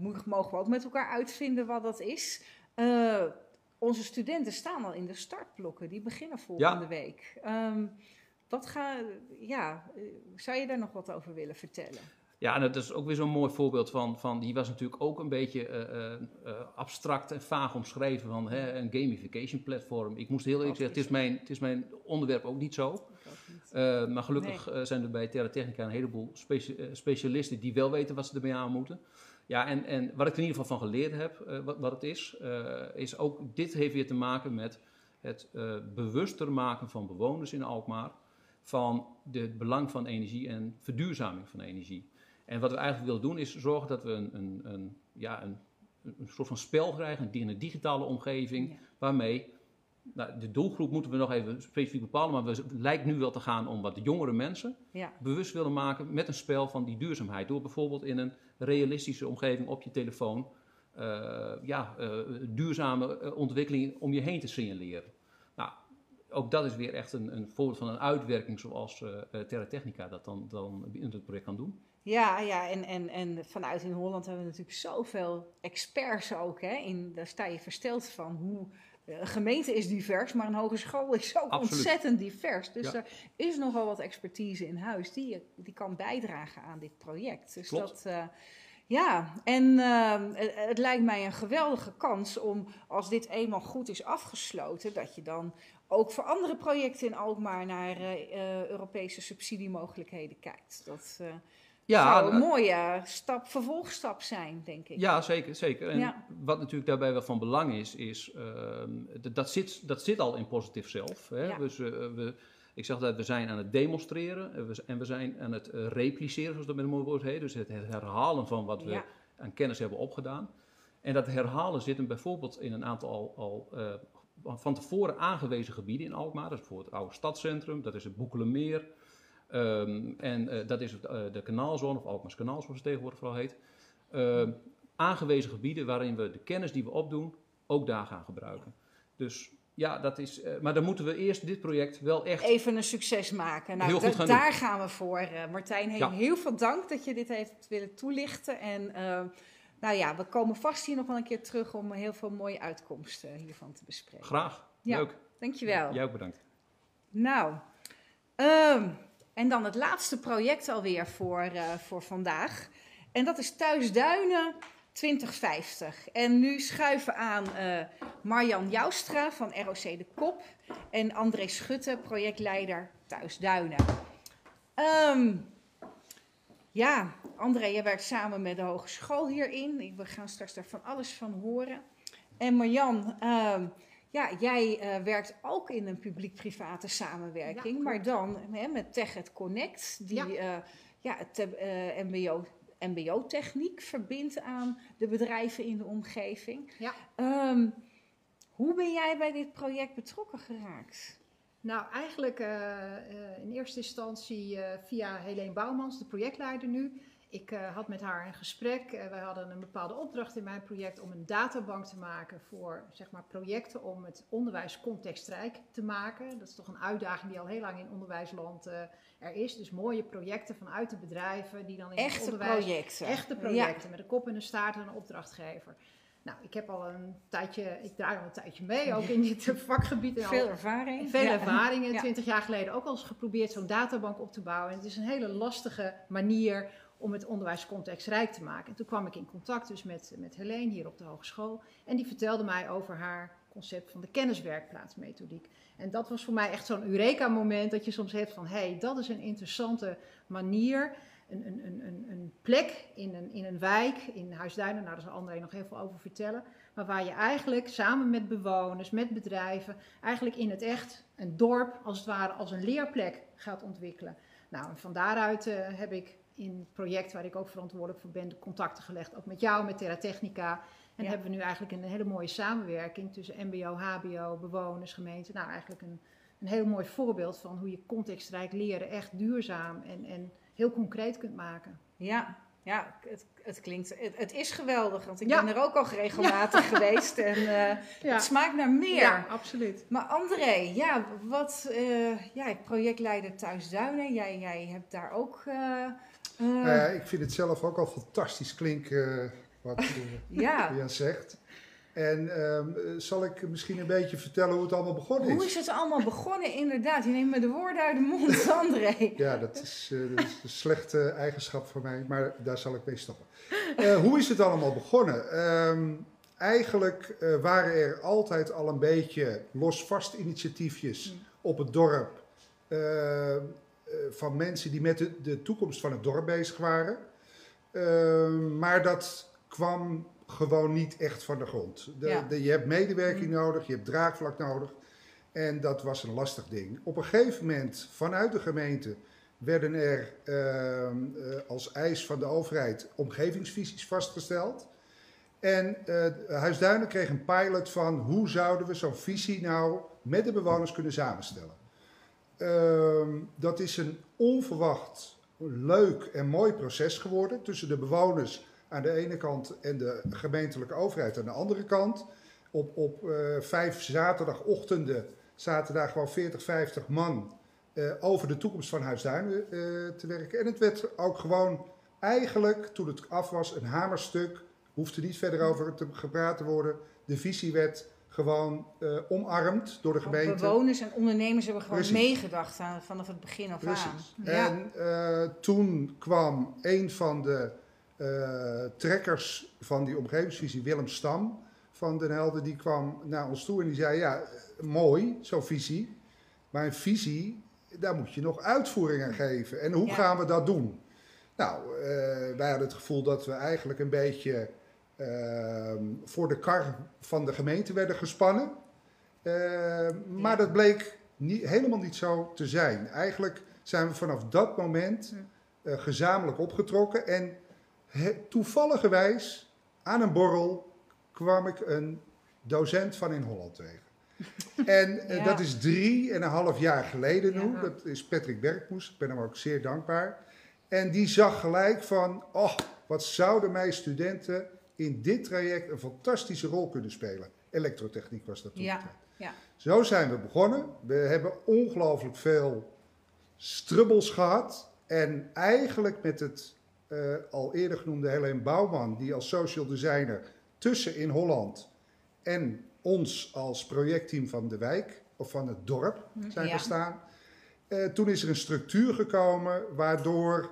mo- mogen we ook met elkaar uitvinden wat dat is. Eh, onze studenten staan al in de startblokken, die beginnen volgende week. Ehm, wat ga, ja, zou je daar nog wat over willen vertellen? Ja, en dat is ook weer zo'n mooi voorbeeld van, van die was natuurlijk ook een beetje eh, eh, eh, abstract en vaag omschreven van hè, een gamification platform. Ik moest heel eerlijk zeggen, het is mijn, het is mijn onderwerp ook niet zo. Maar gelukkig zijn er bij Terra Technica een heleboel speci- specialisten die wel weten wat ze ermee aan moeten. Ja, en, en wat ik er in ieder geval van geleerd heb, wat, wat het is, is ook dit heeft weer te maken met het bewuster maken van bewoners in Alkmaar van het belang van energie en verduurzaming van energie. En wat we eigenlijk willen doen is zorgen dat we een, een, een, ja, een, een soort van spel krijgen in een digitale omgeving, waarmee nou, de doelgroep moeten we nog even specifiek bepalen, maar we- het lijkt nu wel te gaan om wat de jongere mensen Ja. bewust willen maken met een spel van die duurzaamheid. Door bijvoorbeeld in een realistische omgeving op je telefoon eh, ja, eh, duurzame eh, ontwikkelingen om je heen te signaleren. Ook dat is weer echt een, een voorbeeld van een uitwerking zoals eh eh, Terra Technica dat dan, dan in het project kan doen. Ja, ja en, en, en vanuit in Holland hebben we natuurlijk zoveel experts ook. Hè? In, daar sta je versteld van hoe. eh, Een gemeente is divers, maar een hogeschool is ook Absoluut. ontzettend divers. Dus Ja. er is nogal wat expertise in huis die, je- die kan bijdragen aan dit project. Dus Klopt. dat, ja, en het lijkt mij een geweldige kans om, als dit eenmaal goed is afgesloten, dat je dan ook voor andere projecten in Alkmaar naar eh, eh, Europese subsidiemogelijkheden kijkt. Dat eh, Ja, zou een nou- mooie stap, vervolgstap zijn, denk ik. Ja, zeker. zeker. En Ja. wat natuurlijk daarbij wel van belang is, is ehm, dat, zit, dat zit al in positief zelf. Hè? Ja. Dus, we, ik zeg dat we zijn aan het demonstreren en we, z- en we zijn aan het repliceren, zoals dat met een mooi woord heet. Dus het, herhalen van wat we aan kennis hebben opgedaan. En dat herhalen zit hem bijvoorbeeld in een aantal al, al van tevoren aangewezen gebieden in Alkmaar. Dat is bijvoorbeeld het oude stadscentrum, dat is het Boekelenmeer. Ehm, en eh, dat is het, eh, de kanaalzone, of Alkmaars kanaal zoals het tegenwoordig vooral heet. Ehm, aangewezen gebieden waarin we de kennis die we opdoen ook daar gaan gebruiken. Dus ja, dat is. eh, maar dan moeten we eerst dit project wel echt. Even een succes maken. Nou, da- gaan daar doen. gaan we voor. Martijn, heel, Ja. heel veel dank dat je dit heeft willen toelichten. En nou ja, we komen vast hier nog wel een keer terug om heel veel mooie uitkomsten hiervan te bespreken. Graag. Ja, Leuk. Dankjewel. Jij ook bedankt. Nou, ehm, en dan het laatste project alweer voor, eh, voor vandaag. En dat is Thuisduinen 2050. En nu schuiven aan eh, Marjan Joustra van ROC De Kop en André Schutte, projectleider Thuisduinen. Ehm, ja, André, je werkt samen met de hogeschool hierin. We gaan straks daar van alles van horen. En Marjan, ehm, ja, jij eh, werkt ook in een publiek-private samenwerking, Ja, maar dan hè, met TechEd Connect, die Ja. eh, ja, het eh, MBO, MBO-techniek verbindt aan de bedrijven in de omgeving. Ja. Ehm, hoe ben jij bij dit project betrokken geraakt? Nou, eigenlijk eh, eh, in eerste instantie eh, via Helene Bouwmans, de projectleider nu. Ik had met haar een gesprek. Wij hadden een bepaalde opdracht in mijn project om een databank te maken voor zeg maar, projecten om het onderwijs contextrijk te maken. Dat is toch een uitdaging die al heel lang in onderwijsland er is. Dus mooie projecten vanuit de bedrijven die dan in het Echte onderwijs... projecten. Echte projecten met een kop en een staart en een opdrachtgever. Nou, ik heb al een tijdje, ik draai al een tijdje mee, ook in dit vakgebied. en al- Veel ervaring. veel Ja. ervaringen. Twintig jaar geleden ook al eens geprobeerd zo'n databank op te bouwen. En het is een hele lastige manier om het onderwijs contextrijk te maken. En toen kwam ik in contact dus met, met Helene hier op de hogeschool. En die vertelde mij over haar concept van de kenniswerkplaatsmethodiek. En dat was voor mij echt zo'n Eureka-moment dat je soms hebt van... hé, hey, dat is een interessante manier... Een, een, een, een, plek in een, in een wijk, in Huisduinen, nou daar zal André nog heel veel over vertellen. Maar waar je eigenlijk samen met bewoners, met bedrijven, eigenlijk in het echt een dorp als het ware als een leerplek gaat ontwikkelen. Nou, en van daaruit eh, heb ik in het project waar ik ook verantwoordelijk voor ben, de contacten gelegd, ook met jou, met Terra Technica. En Ja. hebben we nu eigenlijk een hele mooie samenwerking tussen MBO, HBO, bewoners, gemeente. Nou, eigenlijk een, een heel mooi voorbeeld van hoe je contextrijk leren echt duurzaam en, en heel concreet kunt maken. Ja, Ja, het, het klinkt, het, het is geweldig, want ik Ja. ben er ook al regelmatig geweest en eh, Ja. het smaakt naar meer. Ja, absoluut. Maar André, ja, wat, eh ja, projectleider Thuisduinen, jij, jij hebt daar ook... ja, ik vind het zelf ook al fantastisch klinken eh, wat Ja. Jan zegt. En ehm, eh, zal ik misschien een beetje vertellen hoe het allemaal begonnen Hoe is het allemaal begonnen? Inderdaad, je neemt me de woorden uit de mond, André. Ja, dat is, eh, dat is een slechte eigenschap van mij, maar daar zal ik mee stoppen. Eh, hoe is het allemaal begonnen? Ehm, eigenlijk waren er altijd al een beetje los-vast initiatiefjes op het dorp. van mensen die met de, de toekomst van het dorp bezig waren. Ehm, maar dat kwam gewoon niet echt van de grond. De, Ja. de- je hebt medewerking nodig, je hebt draagvlak nodig. En dat was een lastig ding. Op een gegeven moment, vanuit de gemeente, werden er ehm, eh, als eis van de overheid omgevingsvisies vastgesteld. En eh Huisduinen kreeg een pilot van hoe zouden we zo'n visie nou met de bewoners kunnen samenstellen. Ehm, dat is een onverwacht leuk en mooi proces geworden tussen de bewoners aan de ene kant en de gemeentelijke overheid aan de andere kant. Op, op eh, vijf zaterdagochtenden zaten daar gewoon 40, 50 man eh, over de toekomst van Huisduinen eh, te werken. En het werd ook gewoon eigenlijk, toen het af was, een hamerstuk. Hoefde niet verder over te gepraat te worden. De visie werd gewoon omarmd door de gemeente. Bewoners en ondernemers hebben gewoon Precies. meegedacht aan, vanaf het begin af Precies. aan. Ja. En toen kwam een van de eh, trekkers van die omgevingsvisie, Willem Stam van Den Helden, die kwam naar ons toe en die zei: Ja, mooi, zo'n visie. Maar een visie, daar moet je nog uitvoering aan geven. En hoe Ja. gaan we dat doen? Nou, eh, wij hadden het gevoel dat we eigenlijk een beetje ehm, voor de kar van de gemeente werden gespannen. Eh, maar dat bleek niet, helemaal niet zo te zijn. Eigenlijk zijn we vanaf dat moment gezamenlijk opgetrokken. En toevalligerwijs aan een borrel kwam ik een docent van in Holland tegen. En eh, Ja. dat is drie en een half jaar geleden nu. Ja. Dat is Patrick Bergmoes. Ik ben hem ook zeer dankbaar. En die zag gelijk van, oh, wat zouden mijn studenten in dit traject een fantastische rol kunnen spelen. Elektrotechniek was dat toen. Ja, ja. Zo zijn we begonnen. We hebben ongelooflijk veel strubbels gehad. En eigenlijk met het eh, al eerder genoemde Helene Bouwman, die als social designer tussen in Holland en ons als projectteam van de wijk, of van het dorp, zijn Ja. gestaan. Eh, toen is er een structuur gekomen waardoor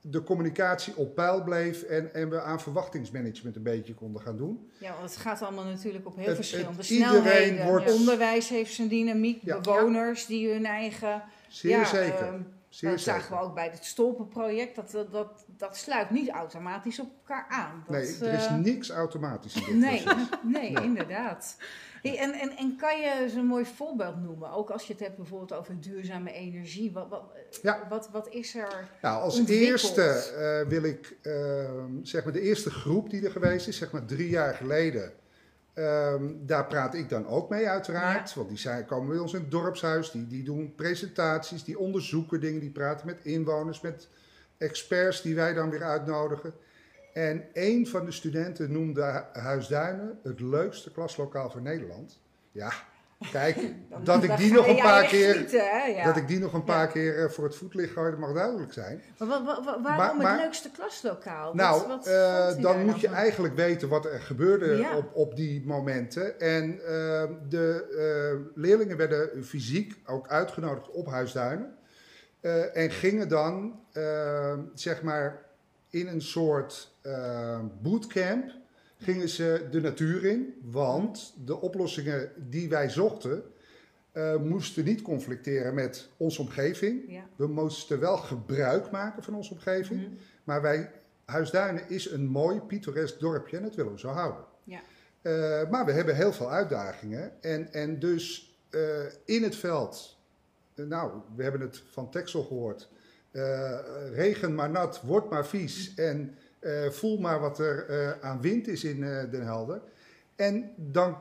de communicatie op peil bleef en, en we aan verwachtingsmanagement een beetje konden gaan doen. Ja, want het gaat allemaal natuurlijk op heel Het- verschillende het- snelheden. wordt- Onderwijs heeft zijn dynamiek, Ja. bewoners die hun eigen... Zeer ja, zeker. ehm, Zeer dat zeker. zagen we ook bij het stolpenproject. Dat, dat, dat, sluit niet automatisch op elkaar aan. Dat, nee, er is eh, niks automatisch in dit Nee, proces. nee, Nee. inderdaad. Hey, en, en, en kan je zo'n mooi voorbeeld noemen? Ook als je het hebt bijvoorbeeld over duurzame energie. Wat, wat, Ja. wat, wat is er Nou, als eerste eh, wil ik, ehm, zeg maar, de eerste groep die er geweest is, zeg maar drie jaar geleden. Ehm, daar praat ik dan ook mee, uiteraard. Want die zijn, komen bij ons in het dorpshuis, die, die doen presentaties, die onderzoeken dingen, die praten met inwoners, met experts die wij dan weer uitnodigen. En een van de studenten noemde Huisduinen het leukste klaslokaal van Nederland. Ja, kijk, dat ik die nog een paar keer? Ja. dat ik die nog een Ja. paar keer voor het voetlicht dat mag duidelijk zijn. Maar, wa- wa- wa- waarom Maar- maar- het leukste klaslokaal? Nou, Wat- wat eh, dan moet je van? eigenlijk weten wat er gebeurde Ja. op, op die momenten. En eh, de eh, leerlingen werden fysiek ook uitgenodigd op Huisduinen. Eh, en gingen dan, eh, zeg maar, in een soort eh, bootcamp, gingen ze de natuur in. Want de oplossingen die wij zochten, eh, moesten niet conflicteren met onze omgeving. Ja. We moesten wel gebruik maken van onze omgeving. Mhm. Maar wij, Huisduinen is een mooi, pittoresk dorpje en dat willen we zo houden. Ja. Eh, maar we hebben heel veel uitdagingen. En, en dus eh, in het veld, nou, we hebben het van Texel gehoord. eh, regen maar nat, word maar vies en eh, voel maar wat er eh, aan wind is in eh, Den Helder. En dan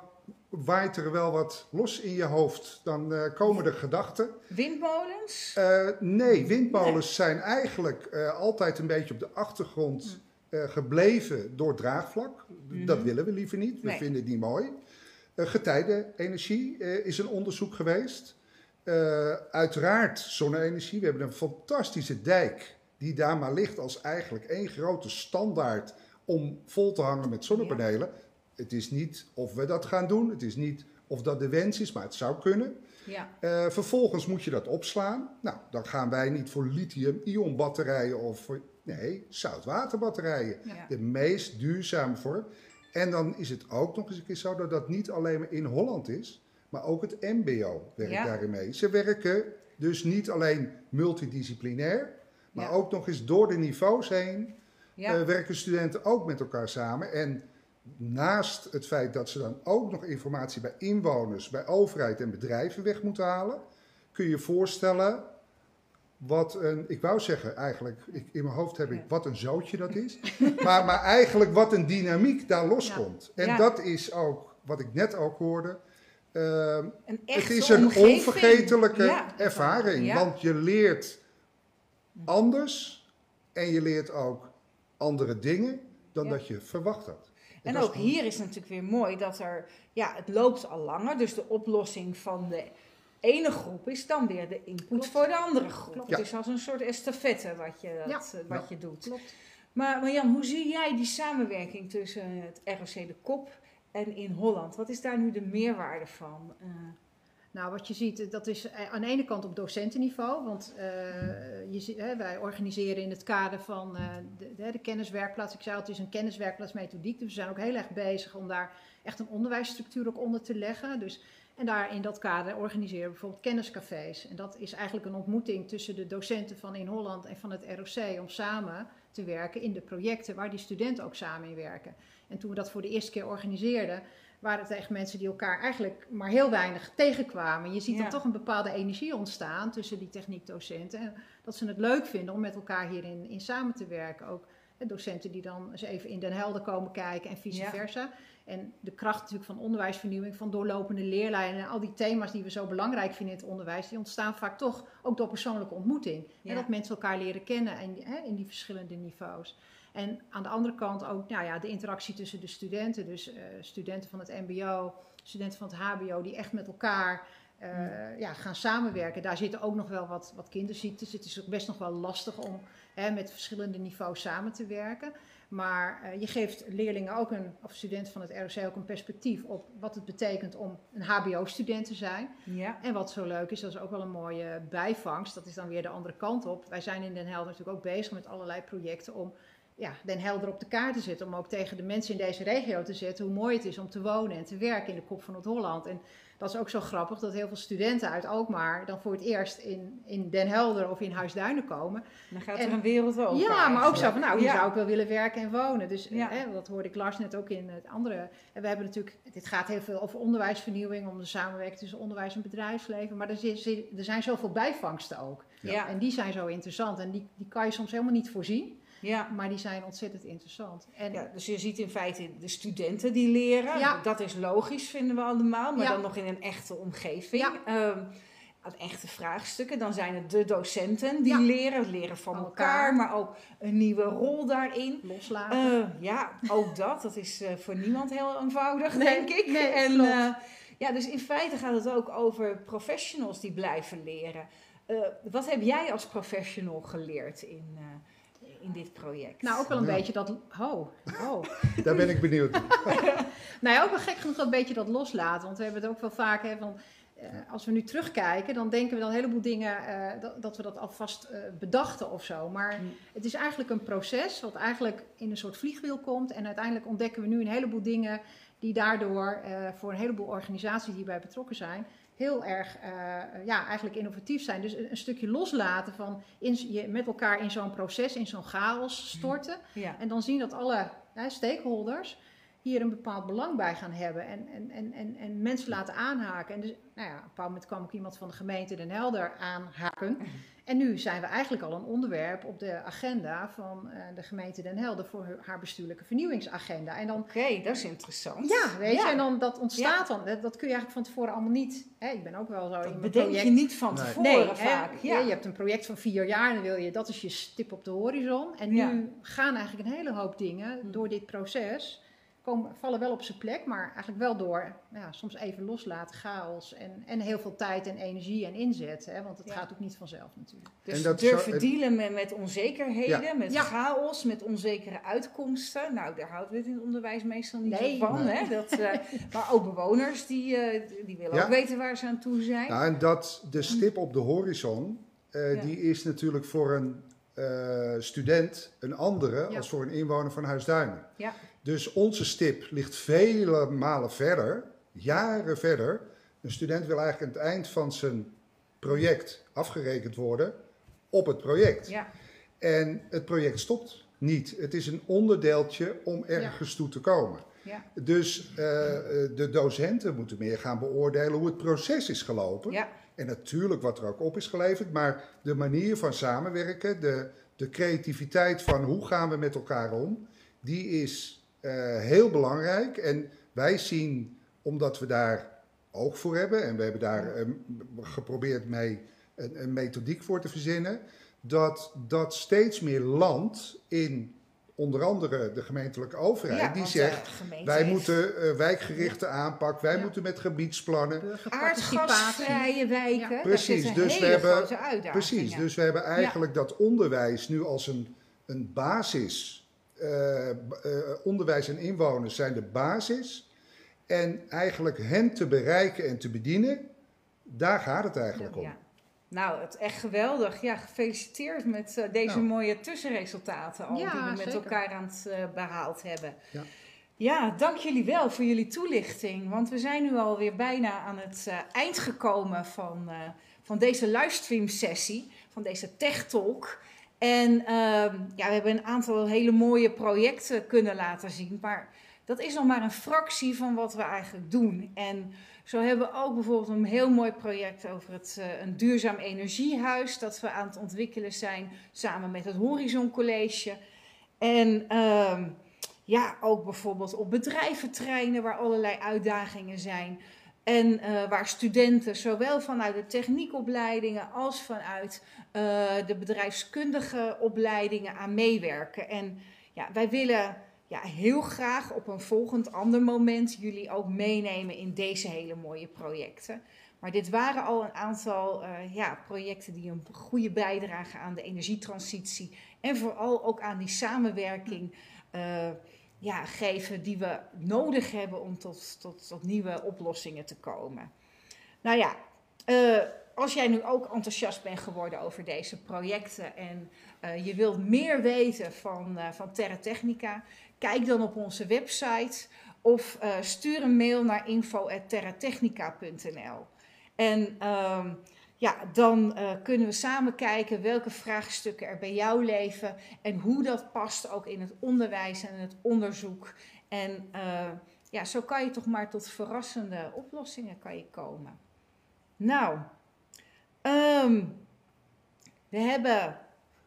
waait er wel wat los in je hoofd. Dan komen er gedachten. Windmolens? Nee, windmolens zijn eigenlijk altijd een beetje op de achtergrond eh, gebleven door draagvlak. Mhm. Dat willen we liever niet. We Nee. vinden het niet mooi. Getijdenenergie is een onderzoek geweest. Uiteraard zonne-energie. We hebben een fantastische dijk die daar maar ligt als eigenlijk één grote standaard om vol te hangen met zonnepanelen. Het is niet of we dat gaan doen. Het is niet of dat de wens is, maar het zou kunnen. Ja. Eh, vervolgens moet je dat opslaan. Nou, dan gaan wij niet voor lithium-ion batterijen of voor, nee, zoutwaterbatterijen. Ja. De meest duurzame vorm. En dan is het ook nog eens een keer zo dat dat niet alleen maar in Holland is, maar ook het MBO werkt daarin mee. Ze werken dus niet alleen multidisciplinair, maar ook nog eens door de niveaus heen eh, werken studenten ook met elkaar samen. En naast het feit dat ze dan ook nog informatie bij inwoners, bij overheid en bedrijven weg moeten halen, kun je je voorstellen wat een, ik wou zeggen eigenlijk, ik, in mijn hoofd heb ik wat een zootje dat is, maar, maar eigenlijk wat een dynamiek daar loskomt. En Ja. dat is ook, wat ik net ook hoorde, Een het is een onvergetelijke Ja. ervaring, want je leert anders en je leert ook andere dingen dan Ja. dat je verwacht had. En ook hier is natuurlijk weer mooi dat er, ja, het loopt al langer, dus de oplossing van de ene groep is dan weer de input voor de andere groep. Klopt. Het is als een soort estafette wat je, dat, Ja. eh, wat Ja. je doet. Klopt. Maar, maar Jan, hoe zie jij die samenwerking tussen het ROC de Kop en in Holland? Wat is daar nu de meerwaarde van? Eh, Nou, wat je ziet, dat is eh, aan de ene kant op docentenniveau. Want eh, je ziet, hè, wij organiseren in het kader van eh, de, de, kenniswerkplaats. Ik zei het is een kenniswerkplaats methodiek. Dus we zijn ook heel erg bezig om daar echt een onderwijsstructuur ook onder te leggen. Dus, en daar in dat kader organiseren we bijvoorbeeld kenniscafés. En dat is eigenlijk een ontmoeting tussen de docenten van in Holland en van het ROC om samen te werken in de projecten waar die studenten ook samen in werken. En toen we dat voor de eerste keer organiseerden, waren het echt mensen die elkaar eigenlijk maar heel weinig tegenkwamen. Je ziet Ja. dan toch een bepaalde energie ontstaan tussen die techniekdocenten. En dat ze het leuk vinden om met elkaar hierin in samen te werken. Ook hè, docenten die dan eens even in Den Helder komen kijken en vice Ja. versa. En de kracht natuurlijk van onderwijsvernieuwing, van doorlopende leerlijnen en al die thema's die we zo belangrijk vinden in het onderwijs, die ontstaan vaak toch ook door persoonlijke ontmoeting. Ja. En dat mensen elkaar leren kennen en, hè, in die verschillende niveaus. En aan de andere kant ook nou ja, de interactie tussen de studenten. Dus eh, studenten van het MBO, studenten van het HBO, die echt met elkaar eh, ja, gaan samenwerken. Daar zitten ook nog wel wat, wat kinderziektes. Het is ook best nog wel lastig om hè, met verschillende niveaus samen te werken. Maar eh, je geeft leerlingen ook een, of studenten van het ROC ook een perspectief op wat het betekent om een HBO-student te zijn. ja. En wat zo leuk is, dat is ook wel een mooie bijvangst. Dat is dan weer de andere kant op. Wij zijn in Den Helder natuurlijk ook bezig met allerlei projecten om ja, Den Helder op de kaart te zetten. Om ook tegen de mensen in deze regio te zetten hoe mooi het is om te wonen en te werken in de kop van Noord-Holland. En dat is ook zo grappig dat heel veel studenten uit Alkmaar dan voor het eerst in, in Den Helder of in Huisduinen komen. Dan gaat En- er een wereld open. Ja, maar ook zo van, nou, hier Ja. zou ik wel willen werken en wonen. Dus Ja. hè, dat hoorde ik Lars net ook in het andere. En we hebben natuurlijk, dit gaat heel veel over onderwijsvernieuwing, om de samenwerking tussen onderwijs en bedrijfsleven. Maar er, zit- er zijn zoveel bijvangsten ook. Ja. En die zijn zo interessant. En die, die kan je soms helemaal niet voorzien, Ja. maar die zijn ontzettend interessant. En Ja, dus je ziet in feite de studenten die leren. Ja. Dat is logisch, vinden we allemaal. Maar Ja. dan nog in een echte omgeving. Ja. Aan echte vraagstukken. Dan zijn het de docenten die Ja. leren. Leren van elkaar, elkaar. maar ook een nieuwe rol daarin. loslaten. Eh, ja, ook dat. Dat is eh, voor niemand heel eenvoudig, Nee, denk ik. nee, en, eh, ja, dus in feite gaat het ook over professionals die blijven leren. Wat heb jij als professional geleerd in, in dit project? nou, ook wel een Ja. beetje dat. Oh, oh. Daar ben ik benieuwd. Nou ja, ook wel gek genoeg een beetje dat loslaten. Want we hebben het ook wel vaak hè, van. eh, als we nu terugkijken, dan denken we dan een heleboel dingen eh, dat, dat we dat alvast eh, bedachten of zo. Maar Mm. het is eigenlijk een proces wat eigenlijk in een soort vliegwiel komt. En uiteindelijk ontdekken we nu een heleboel dingen die daardoor eh, voor een heleboel organisaties die bij betrokken zijn, heel erg eh, ja, eigenlijk innovatief zijn. Dus een, een stukje loslaten van in, je met elkaar in zo'n proces, in zo'n chaos storten. Ja. En dan zien dat alle hè, stakeholders hier een bepaald belang bij gaan hebben en, en, en, en, en mensen laten aanhaken. En dus, nou ja, op een bepaald moment kwam ook iemand van de gemeente Den Helder aanhaken. En nu zijn we eigenlijk al een onderwerp op de agenda van uh, de gemeente Den Helder voor haar bestuurlijke vernieuwingsagenda. En dan, Oké, dat is interessant. Ja, weet Ja. je, en dan dat ontstaat dan. Dat, dat kun je eigenlijk van tevoren allemaal niet. Hè, ik ben ook wel zo in mijn bedenk je niet van Nee. tevoren nee, hè, vaak, ja. Je hebt een project van vier jaar en dan wil je, dat is je stip op de horizon. En Ja. nu gaan eigenlijk een hele hoop dingen Hm. door dit proces. Komen, vallen wel op zijn plek, maar eigenlijk wel door nou ja, soms even loslaten, chaos en, en heel veel tijd en energie en inzet. Hè, want het gaat ook niet vanzelf natuurlijk. Dus En dat durven dealen met, met onzekerheden, Ja. met Ja. chaos, met onzekere uitkomsten. Nou, daar houden we het in het onderwijs meestal niet Nee. van. Nee. Hè? Dat, eh, maar ook bewoners, die, eh, die willen Ja. ook weten waar ze aan toe zijn. Nou, en dat, de stip op de horizon, eh, Ja. die is natuurlijk voor een eh, student een andere Ja. als voor een inwoner van Huisduinen. Ja. Dus onze stip ligt vele malen verder, jaren verder. Een student wil eigenlijk aan het eind van zijn project afgerekend worden op het project. Ja. En het project stopt niet. Het is een onderdeeltje om ergens toe te komen. Ja. Dus eh, eh, de docenten moeten meer gaan beoordelen hoe het proces is gelopen. Ja. En natuurlijk wat er ook op is geleverd, maar de manier van samenwerken, de, de creativiteit van hoe gaan we met elkaar om, die is eh, heel belangrijk. En wij zien, omdat we daar oog voor hebben en we hebben daar eh, geprobeerd mee een, een methodiek voor te verzinnen, dat dat steeds meer land in onder andere de gemeentelijke overheid, Ja, die zegt eh, wij heeft- moeten eh, wijkgerichte aanpak, wij moeten met gebiedsplannen. Aardgasvrije wijken, dat Precies, is een dus we hebben, precies, ja. dus we hebben eigenlijk dat onderwijs nu als een, een basis. eh, eh, onderwijs en inwoners zijn de basis. En eigenlijk hen te bereiken en te bedienen, daar gaat het eigenlijk om. Nou, het echt geweldig. Ja, gefeliciteerd met eh, deze Nou. mooie tussenresultaten al Ja, die we met zeker. elkaar aan het eh, behaald hebben. Ja. Ja, dank jullie wel voor jullie toelichting. Want we zijn nu alweer bijna aan het eh, eind gekomen van, van deze livestream sessie, van deze Tech Talk. En ehm, ja, we hebben een aantal hele mooie projecten kunnen laten zien. Maar dat is nog maar een fractie van wat we eigenlijk doen. En zo hebben we ook bijvoorbeeld een heel mooi project over het, eh, een duurzaam energiehuis. Dat we aan het ontwikkelen zijn samen met het Horizon College. En ehm, ja, ook bijvoorbeeld op bedrijventreinen waar allerlei uitdagingen zijn. En eh, waar studenten zowel vanuit de techniekopleidingen als vanuit eh, de bedrijfskundige opleidingen aan meewerken. En ja, wij willen ja, heel graag op een volgend ander moment jullie ook meenemen in deze hele mooie projecten. Maar dit waren al een aantal eh, ja, projecten die een goede bijdrage aan de energietransitie en vooral ook aan die samenwerking eh, ja, geven die we nodig hebben om tot, tot, tot nieuwe oplossingen te komen. Nou ja, eh, als jij nu ook enthousiast bent geworden over deze projecten en je wilt meer weten van, van Terra Technica, kijk dan op onze website of eh, stuur een mail naar info.terratechnica.nl. En ehm, ja, dan eh, kunnen we samen kijken welke vraagstukken er bij jou leven en hoe dat past ook in het onderwijs en het onderzoek. En eh, ja, zo kan je toch maar tot verrassende oplossingen kan je komen. Nou, ehm, we hebben,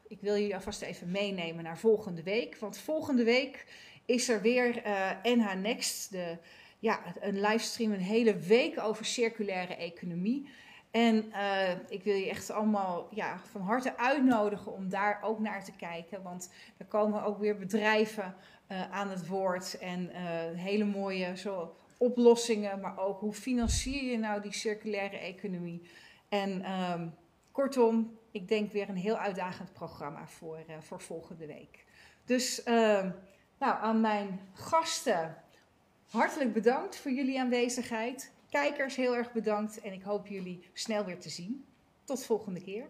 ik wil jullie alvast even meenemen naar volgende week. Want volgende week is er weer eh, NH Next, de, ja, een livestream, een hele week over circulaire economie. En eh, ik wil je echt allemaal ja, van harte uitnodigen om daar ook naar te kijken. Want er komen ook weer bedrijven eh, aan het woord en hele mooie zo, oplossingen, maar ook hoe financier je nou die circulaire economie. En ehm, kortom, ik denk weer een heel uitdagend programma voor, eh, voor volgende week. Dus ehm, nou, aan mijn gasten hartelijk bedankt voor jullie aanwezigheid. Kijkers heel erg bedankt en ik hoop jullie snel weer te zien. Tot volgende keer.